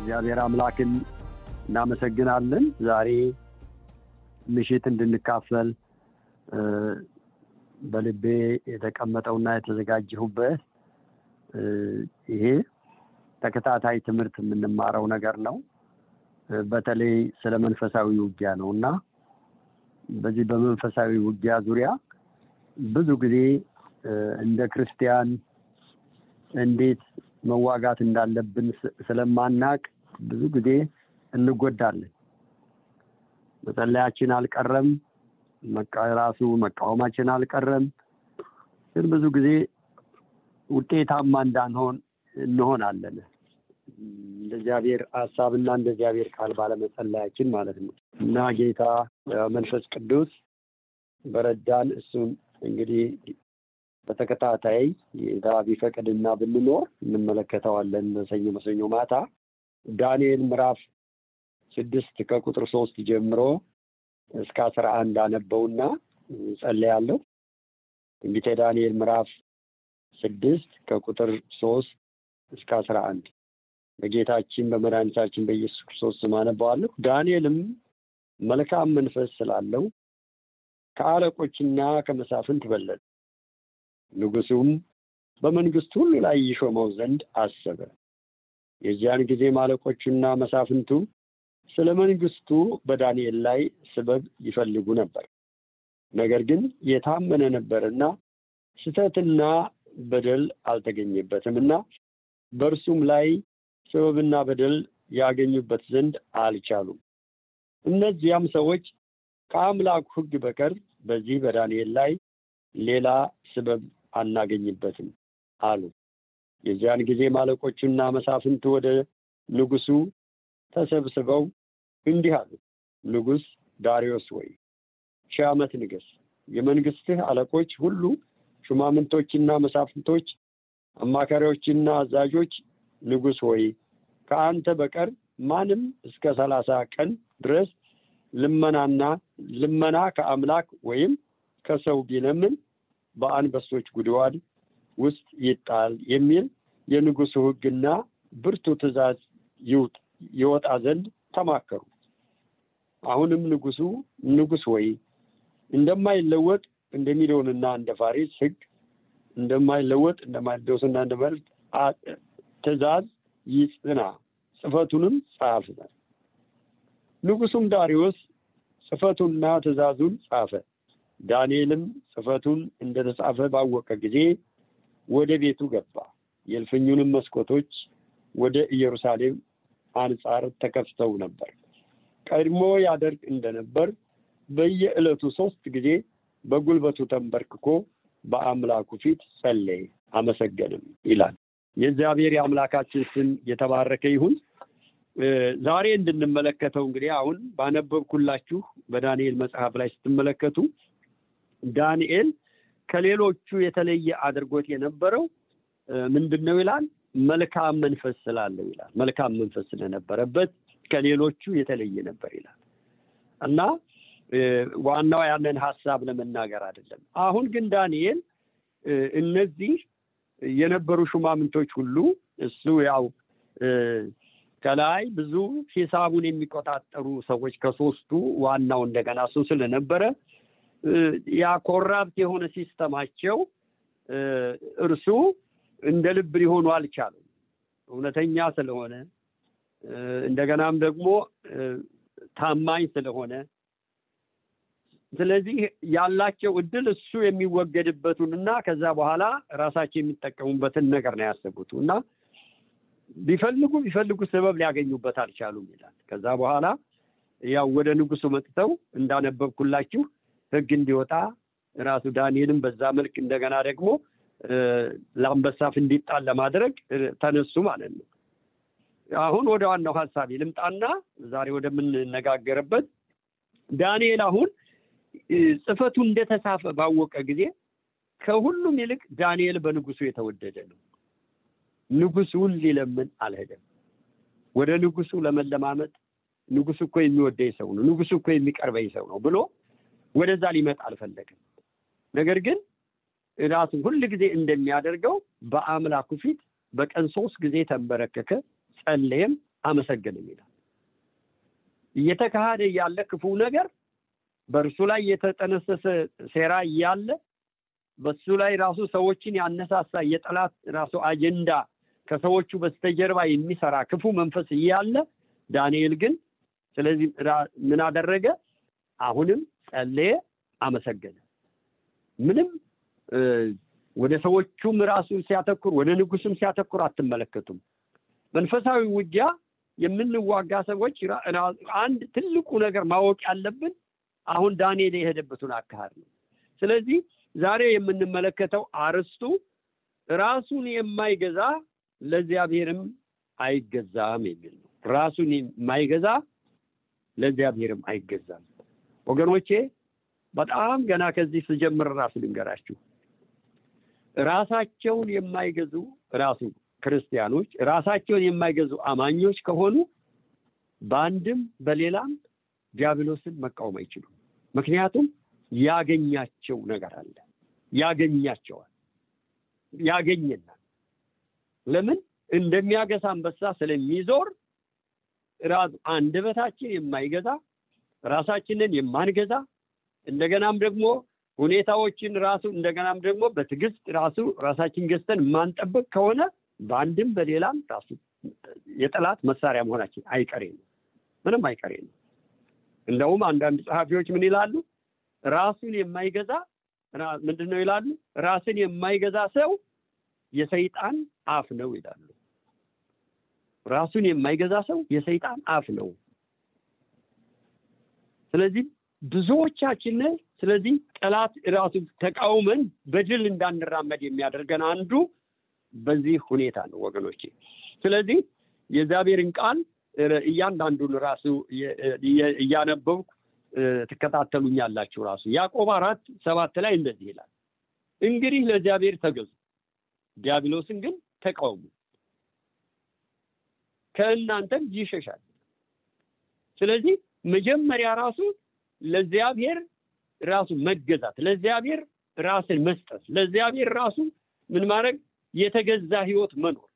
እግዚአብሔር አምላክን እናመሰግናለን። ዛሬ ምሽት እንድንካፈል በልቤ የተቀመጠውና የተዘጋጀሁበት ይሄ ተከታታይ ትምህርት የምንማረው ነገር ነው። በተለይ ስለ መንፈሳዊ ውጊያ ነው እና በዚህ በመንፈሳዊ ውጊያ ዙሪያ ብዙ ጊዜ እንደ ክርስቲያን እንዴት መዋጋት እንዳለብን ስለማናቅ ብዙ ጊዜ እንጎዳለን። መጸለያችን አልቀረም፣ ራሱ መቃወማችን አልቀረም። ግን ብዙ ጊዜ ውጤታማ እንዳንሆን እንሆናለን። እንደ እግዚአብሔር ሀሳብና እንደ እግዚአብሔር ቃል ባለመጸለያችን ማለት ነው እና ጌታ መንፈስ ቅዱስ በረዳን እሱን እንግዲህ በተከታታይ ጌታ ቢፈቅድና ብንኖር እንመለከተዋለን። በሰኞ በሰኞ ማታ ዳንኤል ምዕራፍ ስድስት ከቁጥር ሶስት ጀምሮ እስከ አስራ አንድ አነበውና ጸልያለሁ። ትንቢተ ዳንኤል ምዕራፍ ስድስት ከቁጥር ሶስት እስከ አስራ አንድ በጌታችን በመድኃኒታችን በኢየሱስ ክርስቶስ ስም አነበዋለሁ። ዳንኤልም መልካም መንፈስ ስላለው ከአለቆችና ከመሳፍንት በለጠ። ንጉሱም በመንግስት ሁሉ ላይ ይሾመው ዘንድ አሰበ። የዚያን ጊዜ አለቆቹና መሳፍንቱ ስለ መንግስቱ በዳንኤል ላይ ስበብ ይፈልጉ ነበር። ነገር ግን የታመነ ነበርና ስህተትና በደል አልተገኘበትምና በእርሱም ላይ ስበብና በደል ያገኙበት ዘንድ አልቻሉም። እነዚያም ሰዎች ከአምላኩ ሕግ በቀር በዚህ በዳንኤል ላይ ሌላ ስበብ አናገኝበትም አሉ። የዚያን ጊዜ አለቆቹና መሳፍንቱ ወደ ንጉሱ ተሰብስበው እንዲህ አሉ። ንጉሥ ዳሪዮስ ወይ ሺህ ዓመት ንገስ። የመንግስትህ አለቆች ሁሉ፣ ሹማምንቶችና መሳፍንቶች፣ አማካሪዎችና አዛዦች ንጉሥ ሆይ ከአንተ በቀር ማንም እስከ ሰላሳ ቀን ድረስ ልመናና ልመና ከአምላክ ወይም ከሰው ቢለምን በአንበሶች ጉድጓድ ውስጥ ይጣል የሚል የንጉሱ ሕግና ብርቱ ትእዛዝ ይወጣ ዘንድ ተማከሩ። አሁንም ንጉሱ ንጉሥ ወይ እንደማይለወጥ እንደ ሚሊዮንና እንደ ፋሪስ ሕግ እንደማይለወጥ እንደ ማርዶስና እንደ መልክ ትእዛዝ ይጽና፣ ጽሕፈቱንም ጻፈ። ንጉሱም ዳሪዮስ ጽሕፈቱንና ትእዛዙን ጻፈ። ዳንኤልም ጽሕፈቱን እንደተጻፈ ባወቀ ጊዜ ወደ ቤቱ ገባ። የእልፍኙንም መስኮቶች ወደ ኢየሩሳሌም አንጻር ተከፍተው ነበር። ቀድሞ ያደርግ እንደነበር በየዕለቱ ሶስት ጊዜ በጉልበቱ ተንበርክኮ በአምላኩ ፊት ጸለየ፣ አመሰገንም ይላል። የእግዚአብሔር የአምላካችን ስም የተባረከ ይሁን። ዛሬ እንድንመለከተው እንግዲህ አሁን ባነበብኩላችሁ በዳንኤል መጽሐፍ ላይ ስትመለከቱ ዳንኤል ከሌሎቹ የተለየ አድርጎት የነበረው ምንድን ነው ይላል? መልካም መንፈስ ስላለው ይላል። መልካም መንፈስ ስለነበረበት ከሌሎቹ የተለየ ነበር ይላል እና ዋናው ያንን ሀሳብ ለመናገር አይደለም። አሁን ግን ዳንኤል እነዚህ የነበሩ ሹማምንቶች ሁሉ እሱ ያው ከላይ ብዙ ሂሳቡን የሚቆጣጠሩ ሰዎች ከሶስቱ ዋናው እንደገና እሱ ስለነበረ ያ corrupt የሆነ system ኣቸው እርሱ እንደ ልብ ሊሆኑ አልቻሉም። እውነተኛ ስለሆነ እንደገናም ደግሞ ታማኝ ስለሆነ ስለዚህ ያላቸው እድል እሱ የሚወገድበትን እና ከዛ በኋላ ራሳቸው የሚጠቀሙበትን ነገር ነው ያሰቡት እና ቢፈልጉ ቢፈልጉ ሰበብ ሊያገኙበት አልቻሉም ይላል። ከዛ በኋላ ያው ወደ ንጉሱ መጥተው እንዳነበብኩላችሁ ሕግ እንዲወጣ ራሱ ዳንኤልም በዛ መልክ እንደገና ደግሞ ለአንበሳፍ እንዲጣል ለማድረግ ተነሱ ማለት ነው። አሁን ወደ ዋናው ሀሳብ ልምጣና ዛሬ ወደምንነጋገርበት ዳንኤል አሁን ጽፈቱ እንደተጻፈ ባወቀ ጊዜ ከሁሉም ይልቅ ዳንኤል በንጉሱ የተወደደ ነው። ንጉሱን ሊለምን አልሄደም። ወደ ንጉሱ ለመለማመጥ ንጉሱ እኮ የሚወደኝ ሰው ነው፣ ንጉሱ እኮ የሚቀርበኝ ሰው ነው ብሎ ወደዛ ሊመጣ አልፈለግም። ነገር ግን ራሱ ሁል ጊዜ እንደሚያደርገው በአምላኩ ፊት በቀን ሶስት ጊዜ ተንበረከከ፣ ጸለየም፣ አመሰገንም ይላል። እየተካሄደ ያለ ክፉ ነገር በእርሱ ላይ የተጠነሰሰ ሴራ እያለ በሱ ላይ ራሱ ሰዎችን ያነሳሳ የጠላት ራሱ አጀንዳ ከሰዎቹ በስተጀርባ የሚሰራ ክፉ መንፈስ እያለ ዳንኤል ግን ስለዚህ ምን አደረገ? አሁንም ጸለየ፣ አመሰገነ። ምንም ወደ ሰዎቹም ራሱ ሲያተኩር ወደ ንጉስም ሲያተኩር አትመለከቱም። መንፈሳዊ ውጊያ የምንዋጋ ሰዎች አንድ ትልቁ ነገር ማወቅ ያለብን አሁን ዳንኤል የሄደበትን አካሄድ ነው። ስለዚህ ዛሬ የምንመለከተው አርስቱ ራሱን የማይገዛ ለእግዚአብሔርም አይገዛም የሚል ነው። ራሱን የማይገዛ ለእግዚአብሔርም አይገዛም። ወገኖቼ በጣም ገና ከዚህ ስጀምር ራሱ ልንገራችሁ፣ ራሳቸውን የማይገዙ ራሱ ክርስቲያኖች ራሳቸውን የማይገዙ አማኞች ከሆኑ በአንድም በሌላም ዲያብሎስን መቃወም አይችሉም። ምክንያቱም ያገኛቸው ነገር አለ። ያገኛቸዋል፣ ያገኘናል። ለምን እንደሚያገሳ አንበሳ ስለሚዞር ራሱ አንደበታችን የማይገዛ ራሳችንን የማንገዛ እንደገናም ደግሞ ሁኔታዎችን ራሱ እንደገናም ደግሞ በትዕግስት ራሱ ራሳችን ገዝተን የማንጠብቅ ከሆነ በአንድም በሌላም ራሱ የጠላት መሳሪያ መሆናችን አይቀሬ ነው። ምንም አይቀሬ ነው። እንደውም አንዳንድ ጸሐፊዎች ምን ይላሉ? ራሱን የማይገዛ ምንድን ነው ይላሉ? ራስን የማይገዛ ሰው የሰይጣን አፍ ነው ይላሉ። ራሱን የማይገዛ ሰው የሰይጣን አፍ ነው። ስለዚህ ብዙዎቻችን ስለዚህ ጠላት ራሱ ተቃውመን በድል እንዳንራመድ የሚያደርገን አንዱ በዚህ ሁኔታ ነው ወገኖቼ። ስለዚህ የእግዚአብሔርን ቃል እያንዳንዱን ራሱ እያነበብኩ ትከታተሉኛላችሁ። ራሱ ያዕቆብ አራት ሰባት ላይ እንደዚህ ይላል፣ እንግዲህ ለእግዚአብሔር ተገዙ፣ ዲያብሎስን ግን ተቃውሙ፣ ከእናንተም ይሸሻል። ስለዚህ መጀመሪያ ራሱ ለእግዚአብሔር ራሱ መገዛት፣ ለእግዚአብሔር ራስን መስጠት፣ ለእግዚአብሔር ራሱ ምን ማድረግ የተገዛ ህይወት መኖር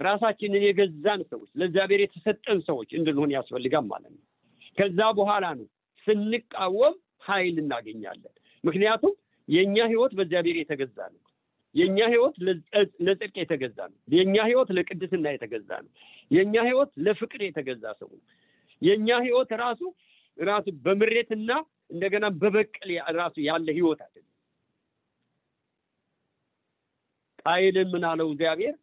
ራሳችንን የገዛን ሰዎች ለእግዚአብሔር የተሰጠን ሰዎች እንድንሆን ያስፈልጋል ማለት ነው። ከዛ በኋላ ነው ስንቃወም ኃይል እናገኛለን። ምክንያቱም የእኛ ህይወት በእግዚአብሔር የተገዛ ነው። የእኛ ህይወት ለጽድቅ የተገዛ ነው። የእኛ ህይወት ለቅድስና የተገዛ ነው። የእኛ ህይወት ለፍቅር የተገዛ ሰው ነው። የእኛ ህይወት ራሱ ራሱ በምሬትና እንደገና በበቀል ራሱ ያለ ህይወት አይደለም። ቃይልን ምን አለው እግዚአብሔር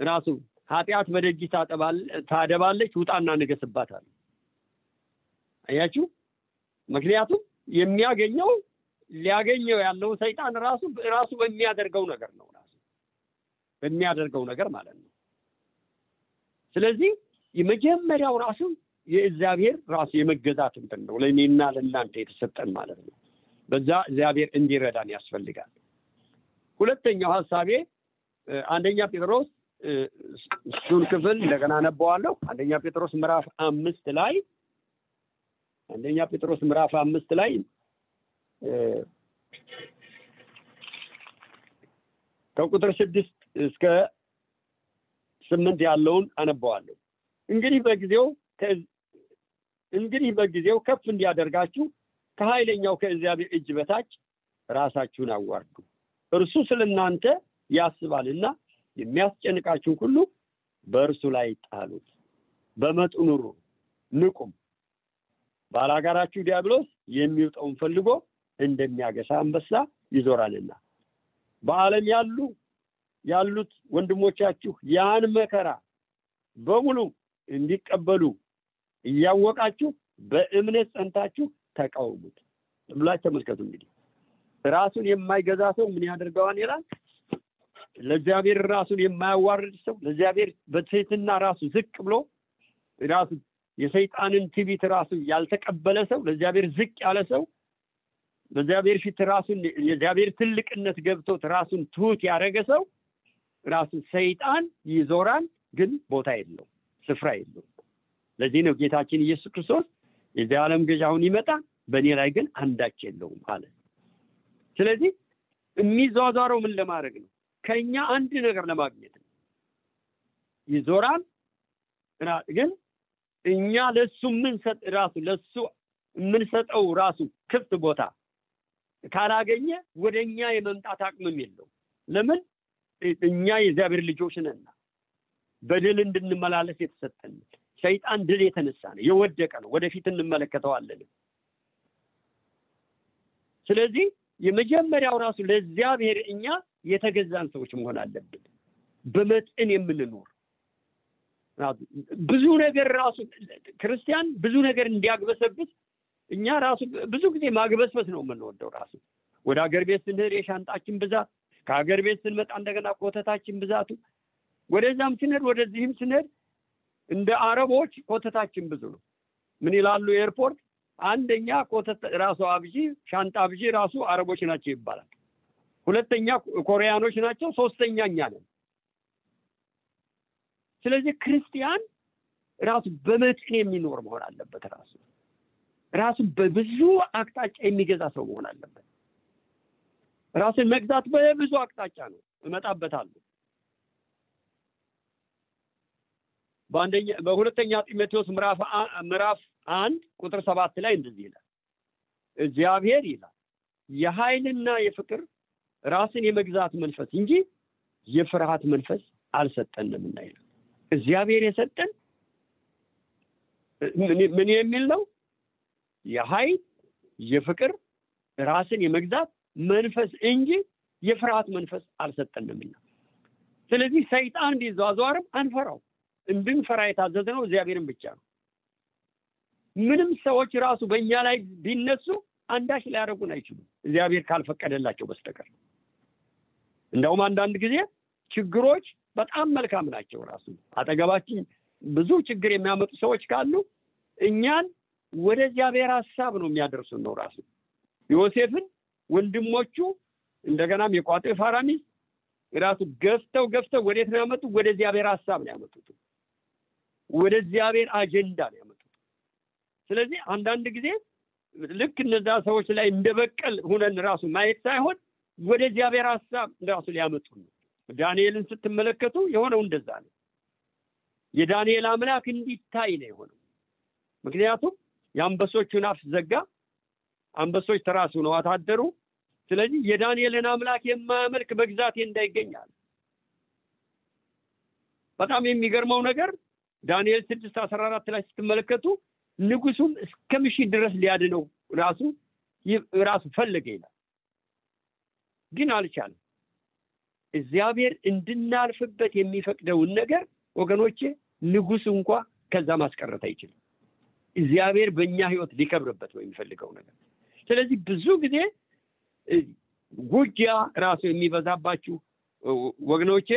ራሱ ኃጢአት በደጅ ታደባለች፣ ውጣና ንገስባት አለ። አያችሁ። ምክንያቱም የሚያገኘው ሊያገኘው ያለው ሰይጣን ራሱ ራሱ በሚያደርገው ነገር ነው ራሱ በሚያደርገው ነገር ማለት ነው። ስለዚህ የመጀመሪያው ራሱ የእግዚአብሔር ራሱ የመገዛት እንትን ነው ለእኔና ለእናንተ የተሰጠን ማለት ነው። በዛ እግዚአብሔር እንዲረዳን ያስፈልጋል። ሁለተኛው ሀሳቤ አንደኛ ጴጥሮስ እሱን ክፍል እንደገና አነበዋለሁ። አንደኛ ጴጥሮስ ምዕራፍ አምስት ላይ አንደኛ ጴጥሮስ ምዕራፍ አምስት ላይ ከቁጥር ስድስት እስከ ስምንት ያለውን አነበዋለሁ። እንግዲህ በጊዜው እንግዲህ በጊዜው ከፍ እንዲያደርጋችሁ ከኃይለኛው ከእግዚአብሔር እጅ በታች ራሳችሁን አዋርዱ። እርሱ ስለ እናንተ ያስባልና የሚያስጨንቃችሁን ሁሉ በእርሱ ላይ ጣሉት። በመጡ ኑሩ፣ ንቁም። ባላጋራችሁ ዲያብሎስ የሚውጠውን ፈልጎ እንደሚያገሳ አንበሳ ይዞራልና በዓለም ያሉ ያሉት ወንድሞቻችሁ ያን መከራ በሙሉ እንዲቀበሉ እያወቃችሁ በእምነት ጸንታችሁ ተቃውሙት ብላችሁ ተመልከቱ። እንግዲህ ራሱን የማይገዛ ሰው ምን ያደርገዋል ይላል። ለእግዚአብሔር ራሱን የማያዋርድ ሰው ለእግዚአብሔር በትህትና ራሱ ዝቅ ብሎ ራሱ የሰይጣንን ትዕቢት ራሱ ያልተቀበለ ሰው ለእግዚአብሔር ዝቅ ያለ ሰው በእግዚአብሔር ፊት ራሱን የእግዚአብሔር ትልቅነት ገብቶት ራሱን ትሁት ያደረገ ሰው ራሱ ሰይጣን ይዞራል፣ ግን ቦታ የለው ስፍራ የለው። ለዚህ ነው ጌታችን ኢየሱስ ክርስቶስ የዚህ ዓለም ገዥ አሁን ይመጣ፣ በእኔ ላይ ግን አንዳች የለውም አለ። ስለዚህ የሚዟዟረው ምን ለማድረግ ነው? ከኛ አንድ ነገር ለማግኘት ነው። ይዞራል፣ ግን እኛ ለሱ የምንሰጥ ራሱ ለሱ የምንሰጠው ራሱ ክፍት ቦታ ካላገኘ ወደ እኛ የመምጣት አቅምም የለው። ለምን? እኛ የእግዚአብሔር ልጆች ነና በድል እንድንመላለስ የተሰጠን። ሰይጣን ድል የተነሳ ነው፣ የወደቀ ነው። ወደፊት እንመለከተዋለን። ስለዚህ የመጀመሪያው ራሱ ለእግዚአብሔር እኛ የተገዛን ሰዎች መሆን አለብን። በመጠን የምንኖር ብዙ ነገር ራሱ ክርስቲያን ብዙ ነገር እንዲያግበሰብስ እኛ ራሱ ብዙ ጊዜ ማግበስበስ ነው የምንወደው። ራሱ ወደ ሀገር ቤት ስንሄድ የሻንጣችን ብዛት፣ ከሀገር ቤት ስንመጣ እንደገና ኮተታችን ብዛቱ፣ ወደዛም ስንሄድ ወደዚህም ስንሄድ እንደ አረቦች ኮተታችን ብዙ ነው። ምን ይላሉ ኤርፖርት አንደኛ ኮተት ራሱ አብዢ ሻንጣ አብዢ ራሱ አረቦች ናቸው ይባላል። ሁለተኛ ኮሪያኖች ናቸው። ሶስተኛ እኛ ነን። ስለዚህ ክርስቲያን ራሱ በመጠን የሚኖር መሆን አለበት። ራሱ ራሱ በብዙ አቅጣጫ የሚገዛ ሰው መሆን አለበት። ራስን መግዛት በብዙ አቅጣጫ ነው። እመጣበታለሁ። በአንደኛ በሁለተኛ ጢሞቴዎስ ምዕራፍ ምዕራፍ አንድ ቁጥር ሰባት ላይ እንደዚህ ይላል። እግዚአብሔር ይላል የኃይልና የፍቅር ራስን የመግዛት መንፈስ እንጂ የፍርሃት መንፈስ አልሰጠንምና ይላል። እግዚአብሔር የሰጠን ምን የሚል ነው? የኃይል የፍቅር ራስን የመግዛት መንፈስ እንጂ የፍርሃት መንፈስ አልሰጠንምና። ስለዚህ ሰይጣን እንዲዟዟርም አንፈራው። እንድንፈራ የታዘዝነው እግዚአብሔርን ብቻ ነው። ምንም ሰዎች ራሱ በእኛ ላይ ቢነሱ አንዳች ሊያደርጉን አይችሉም፣ እግዚአብሔር ካልፈቀደላቸው በስተቀር። እንደውም አንዳንድ ጊዜ ችግሮች በጣም መልካም ናቸው። ራሱ አጠገባችን ብዙ ችግር የሚያመጡ ሰዎች ካሉ እኛን ወደ እግዚአብሔር ሀሳብ ነው የሚያደርሱን ነው ራሱ ዮሴፍን ወንድሞቹ እንደገናም የቋጤፋራ ሚስት ራሱ ገፍተው ገፍተው ወዴት ነው ያመጡት? ወደ እግዚአብሔር ሀሳብ ነው ያመጡት። ወደ እግዚአብሔር አጀንዳ ነው ያመጡት። ስለዚህ አንዳንድ ጊዜ ልክ እነዛ ሰዎች ላይ እንደ በቀል ሁነን ራሱ ማየት ሳይሆን ወደ እግዚአብሔር ሀሳብ ራሱ ሊያመጡ ነው። ዳንኤልን ስትመለከቱ የሆነው እንደዛ ነው። የዳንኤል አምላክ እንዲታይ ነው የሆነው። ምክንያቱም የአንበሶቹን አፍ ዘጋ። አንበሶች ተራሱ ነው አታደሩ። ስለዚህ የዳንኤልን አምላክ የማያመልክ በግዛቴ እንዳይገኛል። በጣም የሚገርመው ነገር ዳንኤል ስድስት አስራ አራት ላይ ስትመለከቱ ንጉሱም እስከ ምሽት ድረስ ሊያድነው ራሱ ራሱ ፈለገ ይላል፣ ግን አልቻለም። እግዚአብሔር እንድናልፍበት የሚፈቅደውን ነገር ወገኖቼ ንጉስ እንኳ ከዛ ማስቀረት አይችልም። እግዚአብሔር በእኛ ህይወት ሊከብርበት ነው የሚፈልገው ነገር። ስለዚህ ብዙ ጊዜ ውጊያ ራሱ የሚበዛባችሁ ወገኖቼ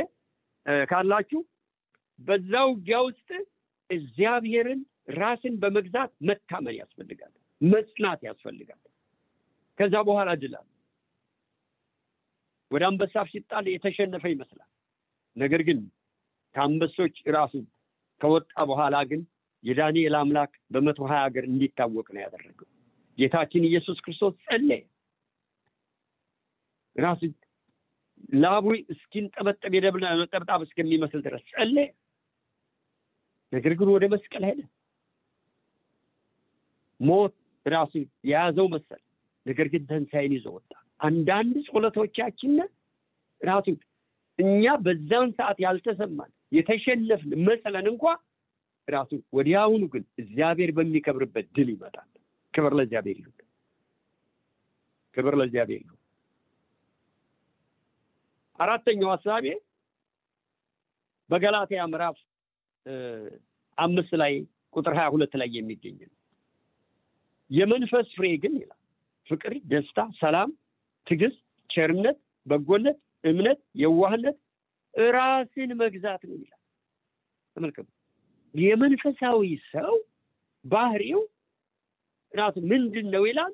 ካላችሁ በዛ ውጊያ ውስጥ እግዚአብሔርን ራስን በመግዛት መታመን ያስፈልጋል፣ መጽናት ያስፈልጋል። ከዛ በኋላ አለ። ወደ አንበሳ ሲጣል የተሸነፈ ይመስላል። ነገር ግን ከአንበሶች ራሱ ከወጣ በኋላ ግን የዳንኤል አምላክ በመቶ ሀያ ሀገር እንዲታወቅ ነው ያደረገው። ጌታችን ኢየሱስ ክርስቶስ ጸለየ። ራሱ ላቡ እስኪንጠበጠብ የደብል ነጠብጣብ እስከሚመስል ድረስ ጸለየ። ነገር ግን ወደ መስቀል ሄደ። ሞት ራሱ የያዘው መሰል፣ ነገር ግን ትንሣኤን ይዞ ወጣ። አንዳንድ ጸሎቶቻችን ራሱ እኛ በዛን ሰዓት ያልተሰማን የተሸነፍን መሰለን እንኳ ራሱ ወዲያውኑ ግን እግዚአብሔር በሚከብርበት ድል ይመጣል። ክብር ለእግዚአብሔር ይሁን። ክብር ለእግዚአብሔር ይሁን። አራተኛው ሀሳቤ በገላትያ ምዕራፍ አምስት ላይ ቁጥር ሀያ ሁለት ላይ የሚገኝ ነው። የመንፈስ ፍሬ ግን ይላል ፍቅር፣ ደስታ፣ ሰላም፣ ትዕግስት፣ ቸርነት፣ በጎነት፣ እምነት፣ የዋህነት፣ ራስን መግዛት ነው ይላል። ተመልከቱ። የመንፈሳዊ ሰው ባህሪው ራሱ ምንድን ነው ይላል?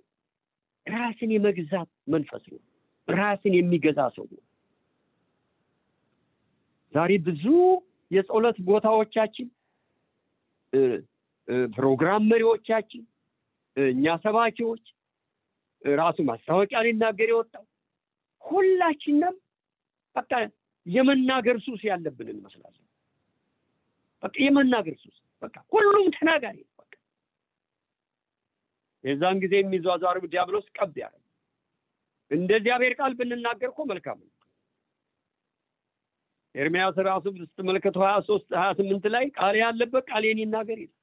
ራስን የመግዛት መንፈስ ነው። ራስን የሚገዛ ሰው ነው። ዛሬ ብዙ የጸሎት ቦታዎቻችን፣ ፕሮግራም መሪዎቻችን፣ እኛ ሰባኪዎች ራሱ ማስታወቂያ ሊናገር የወጣው ሁላችንም በቃ የመናገር ሱስ ያለብን እንመስላለን። በቃ የመናገር ሱስ በቃ ሁሉም ተናጋሪ በቃ የዛን ጊዜ የሚዟዟር ዲያብሎስ ቀብ ያለ እንደ እግዚአብሔር ቃል ብንናገር እኮ መልካም ነው። ኤርሚያስ ራሱ ስትመለከቱ ሀያ ሶስት ሀያ ስምንት ላይ ቃል ያለበት ቃሌን ይናገር ይላል።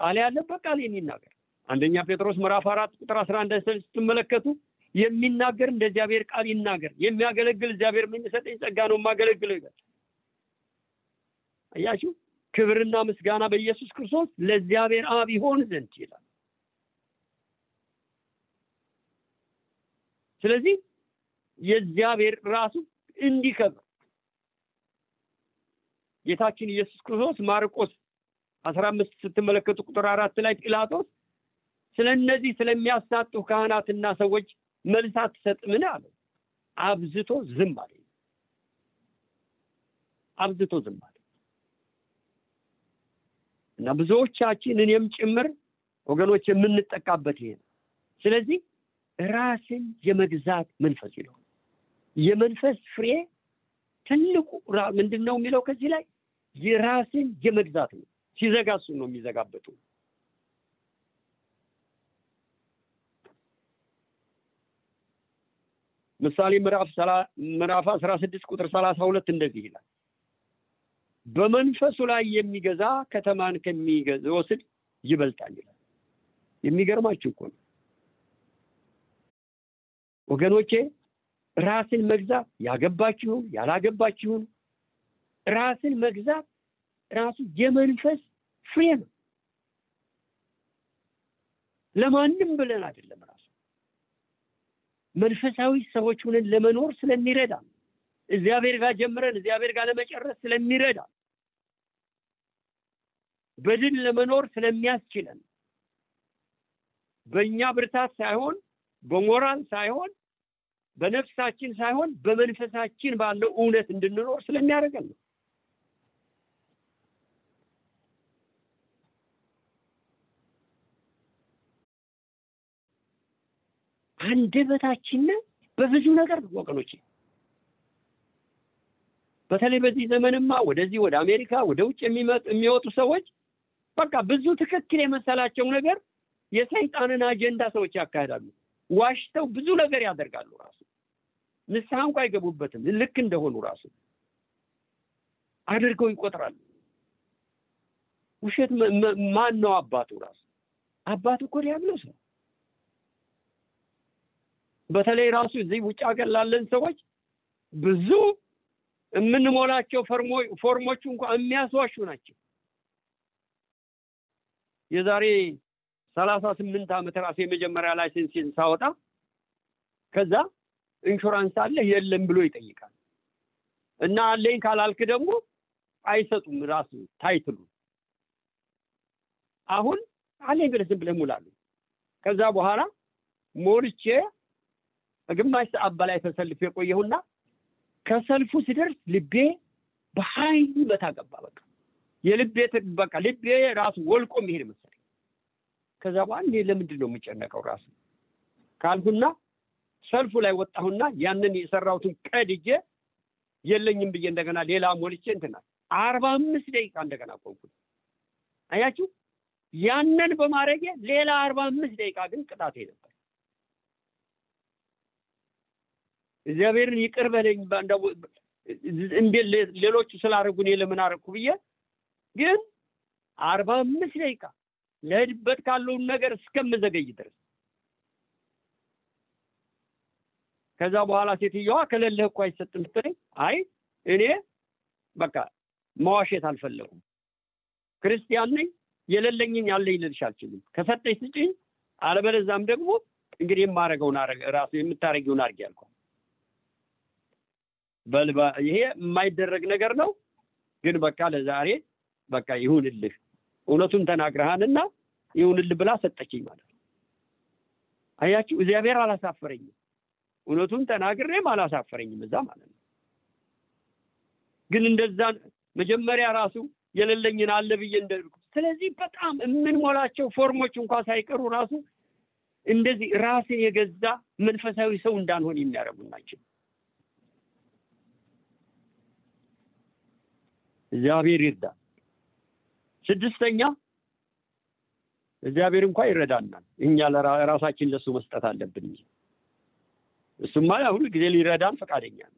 ቃል ያለበት ቃሌን ይናገር። አንደኛ ጴጥሮስ ምዕራፍ አራት ቁጥር አስራ አንድ ስትመለከቱ የሚናገር እንደ እግዚአብሔር ቃል ይናገር፣ የሚያገለግል እግዚአብሔር የሚሰጠኝ ጸጋ ነው የማገለግለው ይላል። አያችሁ፣ ክብርና ምስጋና በኢየሱስ ክርስቶስ ለእግዚአብሔር አብ ይሆን ዘንድ ይላል። ስለዚህ የእግዚአብሔር ራሱ እንዲከብር ጌታችን ኢየሱስ ክርስቶስ ማርቆስ አስራ አምስት ስትመለከቱ ቁጥር አራት ላይ ጲላጦስ ስለ እነዚህ ስለሚያሳጡ ካህናትና ሰዎች መልስ አትሰጥምን አለው። አብዝቶ ዝም አለ። አብዝቶ ዝም አለ እና ብዙዎቻችን እኔም ጭምር ወገኖች የምንጠቃበት ይሄ ነው። ስለዚህ ራስን የመግዛት መንፈስ ይለው የመንፈስ ፍሬ ትልቁ ምንድን ነው የሚለው ከዚህ ላይ የራስን የመግዛት ነው። ሲዘጋ እሱን ነው የሚዘጋበቱ። ምሳሌ ምዕራፍ አስራ ስድስት ቁጥር ሰላሳ ሁለት እንደዚህ ይላል በመንፈሱ ላይ የሚገዛ ከተማን ከሚወስድ ይበልጣል ይላል። የሚገርማችሁ እኮ ነው ወገኖቼ ራስን መግዛት ያገባችሁም ያላገባችሁም ራስን መግዛት ራሱ የመንፈስ ፍሬ ነው። ለማንም ብለን አይደለም። ራሱ መንፈሳዊ ሰዎች ሆነን ለመኖር ስለሚረዳ እግዚአብሔር ጋር ጀምረን እግዚአብሔር ጋር ለመጨረስ ስለሚረዳ በድል ለመኖር ስለሚያስችለን በእኛ ብርታት ሳይሆን በሞራል ሳይሆን በነፍሳችን ሳይሆን በመንፈሳችን ባለው እውነት እንድንኖር ስለሚያደርገን ነው። አንደበታችንን በብዙ ነገር ወገኖች። በተለይ በዚህ ዘመንማ ወደዚህ ወደ አሜሪካ ወደ ውጭ የሚወጡ ሰዎች በቃ ብዙ ትክክል የመሰላቸው ነገር የሰይጣንን አጀንዳ ሰዎች ያካሂዳሉ። ዋሽተው ብዙ ነገር ያደርጋሉ። ራሱ ንስሐ እንኳ አይገቡበትም። ልክ እንደሆኑ ራሱ አድርገው ይቆጥራሉ። ውሸት ማን ነው አባቱ? ራሱ አባቱ እኮ ዲያብሎስ ነው። በተለይ ራሱ እዚህ ውጭ ሀገር ላለን ሰዎች ብዙ የምንሞላቸው ፎርሞቹ እንኳ የሚያስዋሹ ናቸው። የዛሬ ሰላሳ ስምንት ዓመት ራሱ የመጀመሪያ license ን ሳወጣ ከዛ ኢንሹራንስ አለህ የለም ብሎ ይጠይቃል እና አለኝ ካላልክ ደግሞ አይሰጡም ራሱ title ኡ አሁን አለኝ ብለህ ዝም ብለህ ሙላሉ ከዛ በኋላ ሞልቼ ግማሽ ሰዓት በላይ ተሰልፍ የቆየሁና ከሰልፉ ስደርስ ልቤ በኃይል መታ ገባ። በቃ የልቤ በቃ ልቤ ራሱ ወልቆ የሚሄድ መሰለኝ። ከዛ በኋላ ለምንድን ነው የምጨነቀው ራሱ ካልኩና ሰልፉ ላይ ወጣሁና ያንን የሰራሁትን ቀድጄ የለኝም ብዬ እንደገና ሌላ ሞልቼ እንትና አርባ አምስት ደቂቃ እንደገና ቆምኩኝ። አያችሁ ያንን በማድረጌ ሌላ አርባ አምስት ደቂቃ ግን ቅጣቴ ነበር። እግዚአብሔርን ይቅር በለኝ እንዴት ሌሎቹ ስላደረጉ እኔ ለምን አደረግኩ ብዬ ግን አርባ አምስት ደቂቃ ለሄድበት ካለውን ነገር እስከምዘገይ ድረስ ከዛ በኋላ ሴትዮዋ ከሌለህ እኮ አይሰጥም ስትለኝ አይ እኔ በቃ መዋሸት አልፈለጉም ክርስቲያን ነኝ የሌለኝን ያለኝ ልልሽ አልችልም። ከሰጠኝ ስጭኝ አለበለዛም ደግሞ እንግዲህ የማረገውን ራሱ የምታረጊውን አድርጊ ያልኳል በልባ ይሄ የማይደረግ ነገር ነው ግን በቃ ለዛሬ በቃ ይሁንልህ። እውነቱን ተናግረሃንና ይሁንልህ ብላ ሰጠችኝ ማለት ነው። አያችሁ እግዚአብሔር አላሳፈረኝም እውነቱን ተናግሬም አላሳፈረኝም እዛ ማለት ነው። ግን እንደዛ መጀመሪያ ራሱ የሌለኝን አለ ብዬ እንደ ስለዚህ በጣም የምንሞላቸው ፎርሞች እንኳ ሳይቀሩ ራሱ እንደዚህ ራስን የገዛ መንፈሳዊ ሰው እንዳንሆን የሚያደርጉ ናቸው። እግዚአብሔር ይርዳ። ስድስተኛ እግዚአብሔር እንኳ ይረዳናል። እኛ ራሳችን ለሱ መስጠት አለብን እንጂ እሱማ ሁሉ ጊዜ ሊረዳን ፈቃደኛ ነው።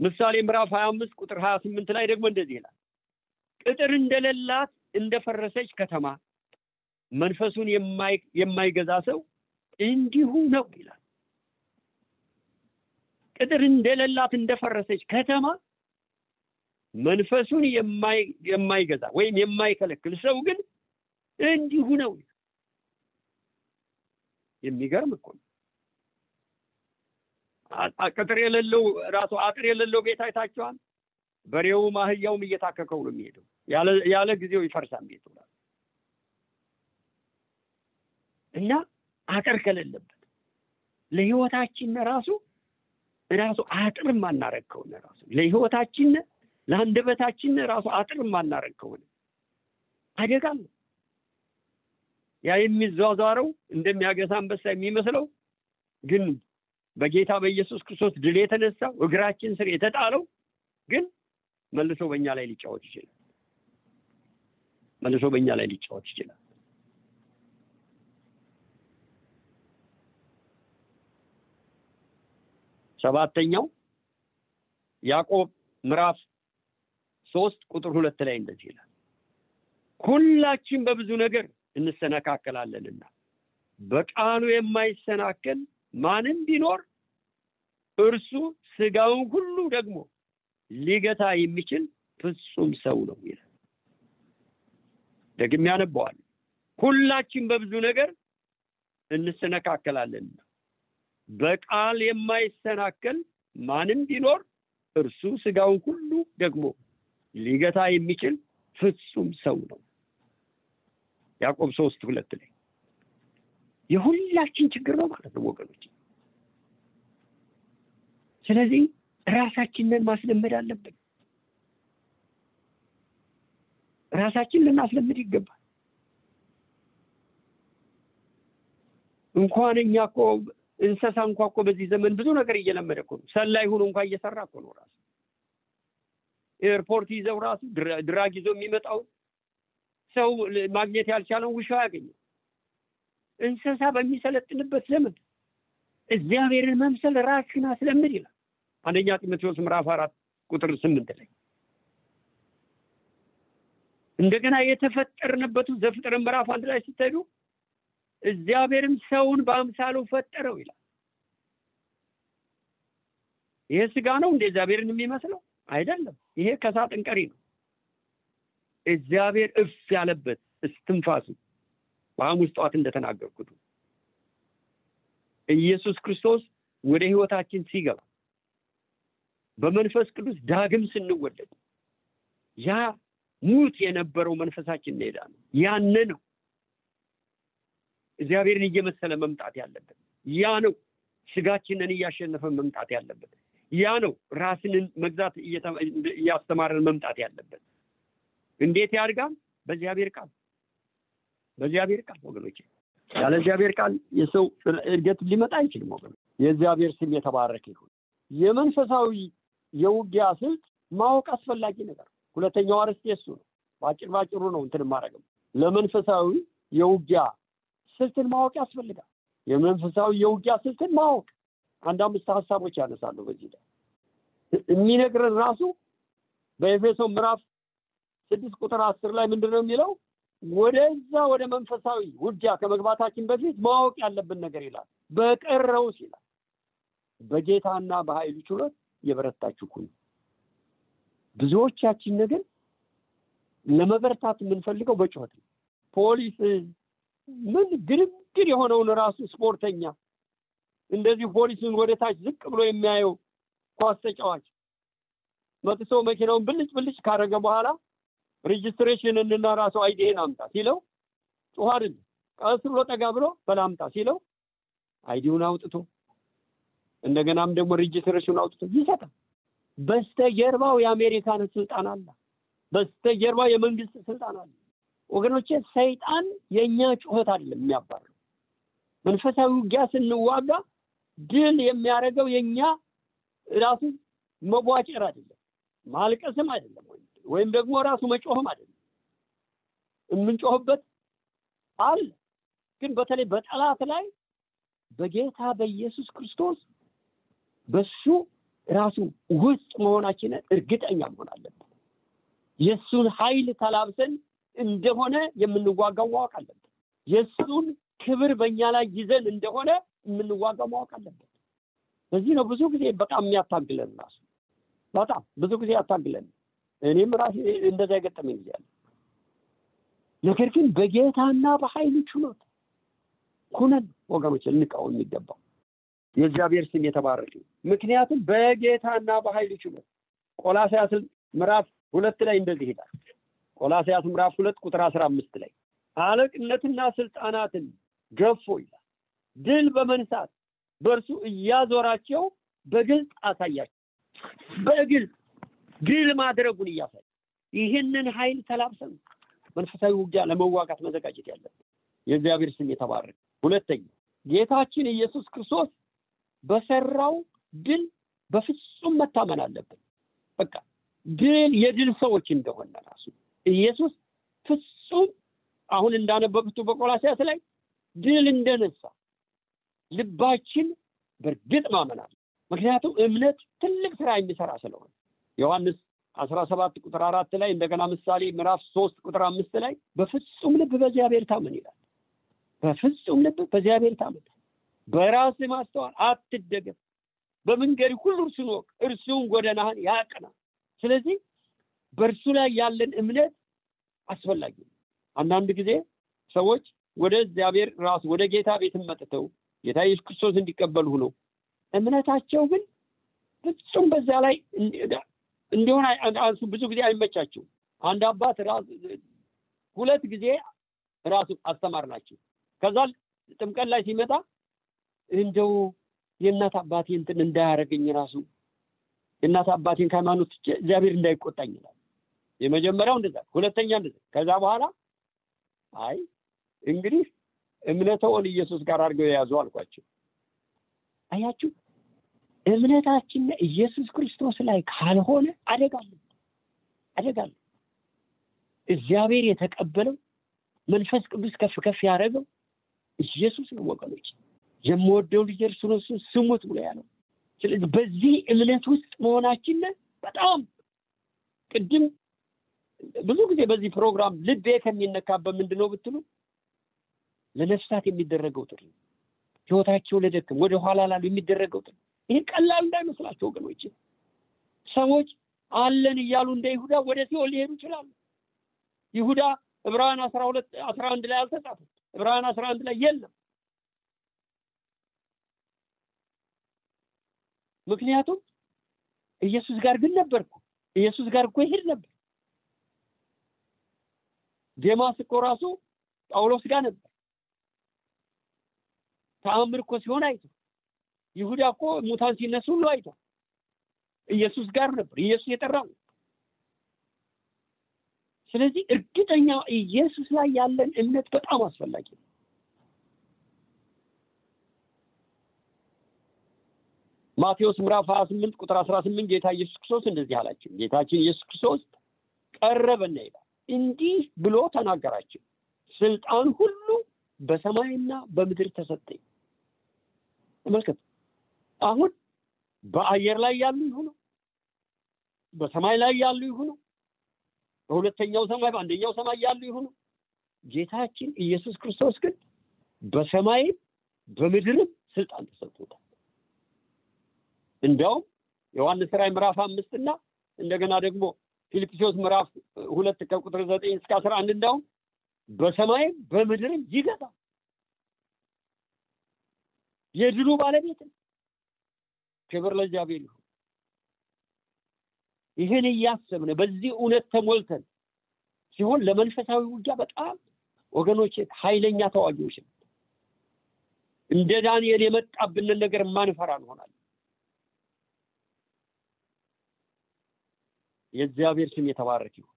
ምሳሌ ምዕራፍ 25 ቁጥር 28 ላይ ደግሞ እንደዚህ ይላል። ቅጥር እንደሌላት እንደፈረሰች ከተማ መንፈሱን የማይገዛ ሰው እንዲሁ ነው ይላል። ቅጥር እንደሌላት እንደፈረሰች ከተማ መንፈሱን የማይገዛ ወይም የማይከለክል ሰው ግን እንዲሁ ነው የሚገርም እኮ ቅጥር የሌለው ራሱ አጥር የሌለው ቤት አይታቸዋል በሬውም አህያውም እየታከከው ነው የሚሄደው። ያለ ጊዜው ይፈርሳል ቤቱ እና አጥር ከሌለበት ለህይወታችን ራሱ ራሱ አጥር ማናረግ ከሆነ ራሱ ለህይወታችን ለአንደበታችን ራሱ አጥር ማናረግ ከሆነ አደጋ ነው ያ የሚዟዟረው እንደሚያገሳ አንበሳ የሚመስለው ግን በጌታ በኢየሱስ ክርስቶስ ድል የተነሳው እግራችን ስር የተጣለው ግን መልሶ በእኛ ላይ ሊጫወት ይችላል። መልሶ በእኛ ላይ ሊጫወት ይችላል። ሰባተኛው ያዕቆብ ምዕራፍ ሶስት ቁጥር ሁለት ላይ እንደዚህ ይላል። ሁላችን በብዙ ነገር እንሰነካከላለንና። በቃሉ የማይሰናከል ማንም ቢኖር እርሱ ስጋውን ሁሉ ደግሞ ሊገታ የሚችል ፍጹም ሰው ነው ይላል። ደግም ያነበዋል ሁላችን በብዙ ነገር እንሰነካከላለንና። በቃል የማይሰናከል ማንም ቢኖር እርሱ ስጋውን ሁሉ ደግሞ ሊገታ የሚችል ፍጹም ሰው ነው ያዕቆብ ሶስት ሁለት ላይ የሁላችን ችግር ነው ማለት ነው ወገኖች ስለዚህ ራሳችንን ማስለመድ አለብን። ራሳችን ልናስለምድ ይገባል። እንኳን እኛ እኮ እንስሳ እንኳ እኮ በዚህ ዘመን ብዙ ነገር እየለመደ እኮ ሰላይ ሆኖ እንኳ እየሰራ እኮ ነው ራሱ። ኤርፖርት ይዘው ራሱ drug ይዞ የሚመጣው ሰው ማግኘት ያልቻለው ውሻ ያገኘው እንስሳ በሚሰለጥንበት ዘመን እግዚአብሔርን መምሰል ራስህን አስለምድ ይላል። አንደኛ ጢሞቴዎስ ምዕራፍ አራት ቁጥር ስምንት ላይ እንደገና የተፈጠርንበቱ ዘፍጥረ ምዕራፍ አንድ ላይ ስትሄዱ እግዚአብሔርም ሰውን በአምሳሉ ፈጠረው ይላል። ይሄ ስጋ ነው እንደ እግዚአብሔርን የሚመስለው አይደለም። ይሄ ከሳጥን ቀሪ ነው እግዚአብሔር እፍ ያለበት እስትንፋሱ በሐሙስ ጠዋት እንደተናገርኩት ኢየሱስ ክርስቶስ ወደ ህይወታችን ሲገባ በመንፈስ ቅዱስ ዳግም ስንወለድ ያ ሙት የነበረው መንፈሳችን ሄዳ ነው ያነ ነው እግዚአብሔርን እየመሰለ መምጣት ያለበት። ያ ነው ስጋችንን እያሸነፈን መምጣት ያለበት። ያ ነው ራስንን መግዛት እያስተማረን መምጣት ያለበት። እንዴት ያድጋል? በእግዚአብሔር ቃል በእግዚአብሔር ቃል ወገኖች፣ ያለ እግዚአብሔር ቃል የሰው እድገት ሊመጣ አይችልም ወገኖች። የእግዚአብሔር ስም የተባረከ ይሁን። የመንፈሳዊ የውጊያ ስልት ማወቅ አስፈላጊ ነገር። ሁለተኛው አርዕስት የሱ ነው። በአጭር ባጭሩ ነው እንትን ማድረግም ለመንፈሳዊ የውጊያ ስልትን ማወቅ ያስፈልጋል። የመንፈሳዊ የውጊያ ስልትን ማወቅ አንድ አምስት ሀሳቦች ያነሳሉ። በዚህ ላይ የሚነግረን ራሱ በኤፌሶ ምዕራፍ ስድስት ቁጥር አስር ላይ ምንድን ነው የሚለው? ወደዛ ወደ መንፈሳዊ ውጊያ ከመግባታችን በፊት ማወቅ ያለብን ነገር ይላል። በቀረውስ ይላል በጌታና በኃይሉ ችሎት የበረታችሁ ብዙዎቻችን ነገር ለመበረታት የምንፈልገው በጩኸት ነው። ፖሊስ ምን ግርግር የሆነውን ራሱ ስፖርተኛ እንደዚሁ ፖሊሱን ወደ ታች ዝቅ ብሎ የሚያየው ኳስ ተጫዋች መጥቶ መኪናውን ብልጭ ብልጭ ካደረገ በኋላ registration እና ራሱ ID ህን አምጣ ሲለው ጮኸ አይደለም፣ ቀስ ብሎ ጠጋ ብሎ በል አምጣ ሲለው ID ውን አውጥቶ እንደገናም ደግሞ registration አውጥቶ ይሰጣል። በስተጀርባው የአሜሪካን ስልጣን አለ። በስተጀርባው የመንግስት ስልጣን አለ። ወገኖቼ ሰይጣን የእኛ ጩኸት አይደለም የሚያባረው። መንፈሳዊ ውጊያ ስንዋጋ ድል የሚያደርገው የእኛ ራሱ መቧጨር አይደለም፣ ማልቀስም አይደለም፣ ወይም ደግሞ ራሱ መጮህም አይደለም። የምንጮህበት አለ። ግን በተለይ በጠላት ላይ በጌታ በኢየሱስ ክርስቶስ በሱ ራሱ ውስጥ መሆናችንን እርግጠኛ መሆን አለብን። የእሱን ኃይል ተላብሰን እንደሆነ የምንዋጋው ማወቅ አለብን። የእሱን ክብር በእኛ ላይ ይዘን እንደሆነ የምንዋጋው ማወቅ አለብን። በዚህ ነው ብዙ ጊዜ በጣም የሚያታግለን ራሱ በጣም ብዙ ጊዜ ያታግለን። እኔም ራሴ እንደዛ የገጠመኝ ጊዜ ነገር ግን በጌታና በኃይሉ ችሎት ሁነን ወገኖች ልንቃወም የሚገባው የእግዚአብሔር ስም የተባረከ ምክንያቱም በጌታና በኃይሉ ችሎት ቆላስያስ ምዕራፍ ሁለት ላይ እንደዚህ ይላል። ቆላስያስ ምዕራፍ ሁለት ቁጥር አስራ አምስት ላይ አለቅነትና ስልጣናትን ገፎ ይላል ድል በመንሳት በእርሱ እያዞራቸው በግልጽ አሳያቸው። በግልጽ ድል ማድረጉን እያሳየ ይህንን ኃይል ተላብሰን መንፈሳዊ ውጊያ ለመዋጋት መዘጋጀት ያለብን። የእግዚአብሔር ስም የተባረከ። ሁለተኛ ጌታችን ኢየሱስ ክርስቶስ በሰራው ድል በፍጹም መታመን አለብን። በቃ ድል የድል ሰዎች እንደሆነ ራሱ ኢየሱስ ፍጹም አሁን እንዳነበብቱ በቆላሲያስ ላይ ድል እንደነሳ ልባችን በእርግጥ ማመን አለ። ምክንያቱም እምነት ትልቅ ስራ የሚሰራ ስለሆነ ዮሐንስ አስራ ሰባት ቁጥር አራት ላይ እንደገና ምሳሌ ምዕራፍ ሶስት ቁጥር አምስት ላይ በፍጹም ልብ በእግዚአብሔር ታመን ይላል። በፍጹም ልብ በእግዚአብሔር ታመን፣ በራስ ማስተዋል አትደገፍ፣ በመንገድ ሁሉ እርሱን ወቅ፣ እርሱን ጎዳናህን ያቅና። ስለዚህ በእርሱ ላይ ያለን እምነት አስፈላጊ ነው። አንዳንድ ጊዜ ሰዎች ወደ እግዚአብሔር ራሱ ወደ ጌታ ቤት መጥተው ጌታ ኢየሱስ ክርስቶስ እንዲቀበሉ ሆነው እምነታቸው ግን ፍጹም በዛ ላይ እንዲሆን ብዙ ጊዜ አይመቻቸው። አንድ አባት ሁለት ጊዜ ራሱ አስተማር ናቸው። ከዛ ጥምቀት ላይ ሲመጣ እንደው የእናት አባቴ እንትን እንዳያደርገኝ ራሱ የእናት አባቴን ከሃይማኖት እግዚአብሔር እንዳይቆጣኝ ይላል። የመጀመሪያው እንደዛ፣ ሁለተኛ እንደዛ። ከዛ በኋላ አይ እንግዲህ እምነተውን ኢየሱስ ጋር አድርገው የያዙ አልኳቸው። አያችሁ እምነታችን ኢየሱስ ክርስቶስ ላይ ካልሆነ አደጋለን አደጋለን። እግዚአብሔር የተቀበለው መንፈስ ቅዱስ ከፍ ከፍ ያደረገው ኢየሱስ ነው ወገኖች። የምወደው ልጅ እርሱ ነው ስሙት ብሎ ያለው። ስለዚህ በዚህ እምነት ውስጥ መሆናችን በጣም ቅድም ብዙ ጊዜ በዚህ ፕሮግራም ልቤ ከሚነካበት ምንድን ነው ብትሉ ለነፍሳት የሚደረገው ጥሪ፣ ህይወታቸው ለደክም ወደ ላሉ የሚደረገው ጥሪ ይሄ ቀላል እንዳይመስላቸው ወገኖች። ሰዎች አለን እያሉ እንደ ይሁዳ ወደ ሲኦል ሊሄዱ ይችላሉ። ይሁዳ ዕብራውያን አስራ ሁለት አስራ አንድ ላይ አልተጻፈም። ዕብራውያን አስራ አንድ ላይ የለም። ምክንያቱም ኢየሱስ ጋር ግን ነበርኩ። ኢየሱስ ጋር እኮ ይሄድ ነበር። ዴማስ እኮ ራሱ ጳውሎስ ጋር ነበር። ተአምር እኮ ሲሆን አይቶ ይሁዳ እኮ ሙታን ሲነሱ ሁሉ አይቷል። ኢየሱስ ጋር ነበር። ኢየሱስ የጠራው ስለዚህ እርግጠኛ ኢየሱስ ላይ ያለን እምነት በጣም አስፈላጊ ነው። ማቴዎስ ምዕራፍ 28 ቁጥር 18 ጌታ ኢየሱስ ክርስቶስ እንደዚህ አላቸው። ጌታችን ኢየሱስ ክርስቶስ ቀረበና ይላል እንዲህ ብሎ ተናገራቸው፣ ስልጣን ሁሉ በሰማይና በምድር ተሰጠኝ። ተመልከቱ። አሁን በአየር ላይ ያሉ ይሁኑ፣ በሰማይ ላይ ያሉ ይሁኑ፣ በሁለተኛው ሰማይ በአንደኛው ሰማይ ያሉ ይሁኑ፣ ጌታችን ኢየሱስ ክርስቶስ ግን በሰማይም በምድርም ስልጣን ተሰጥቶታል። እንዲያውም ዮሐንስ ራዕይ ምዕራፍ አምስት እና እንደገና ደግሞ ፊልጵስዩስ ምዕራፍ ሁለት ከቁጥር ዘጠኝ እስከ አስራ አንድ እንዲያውም በሰማይም በምድርም ይገዛል የድሉ ባለቤት ነው። ክብር ለእግዚአብሔር ይሁን። ይህን እያሰብን በዚህ እውነት ተሞልተን ሲሆን ለመንፈሳዊ ውጊያ በጣም ወገኖች ኃይለኛ ተዋጊዎች እንደ ዳንኤል የመጣብንን ነገር የማንፈራ እንሆናለን። የእግዚአብሔር ስም የተባረክ ይሁን።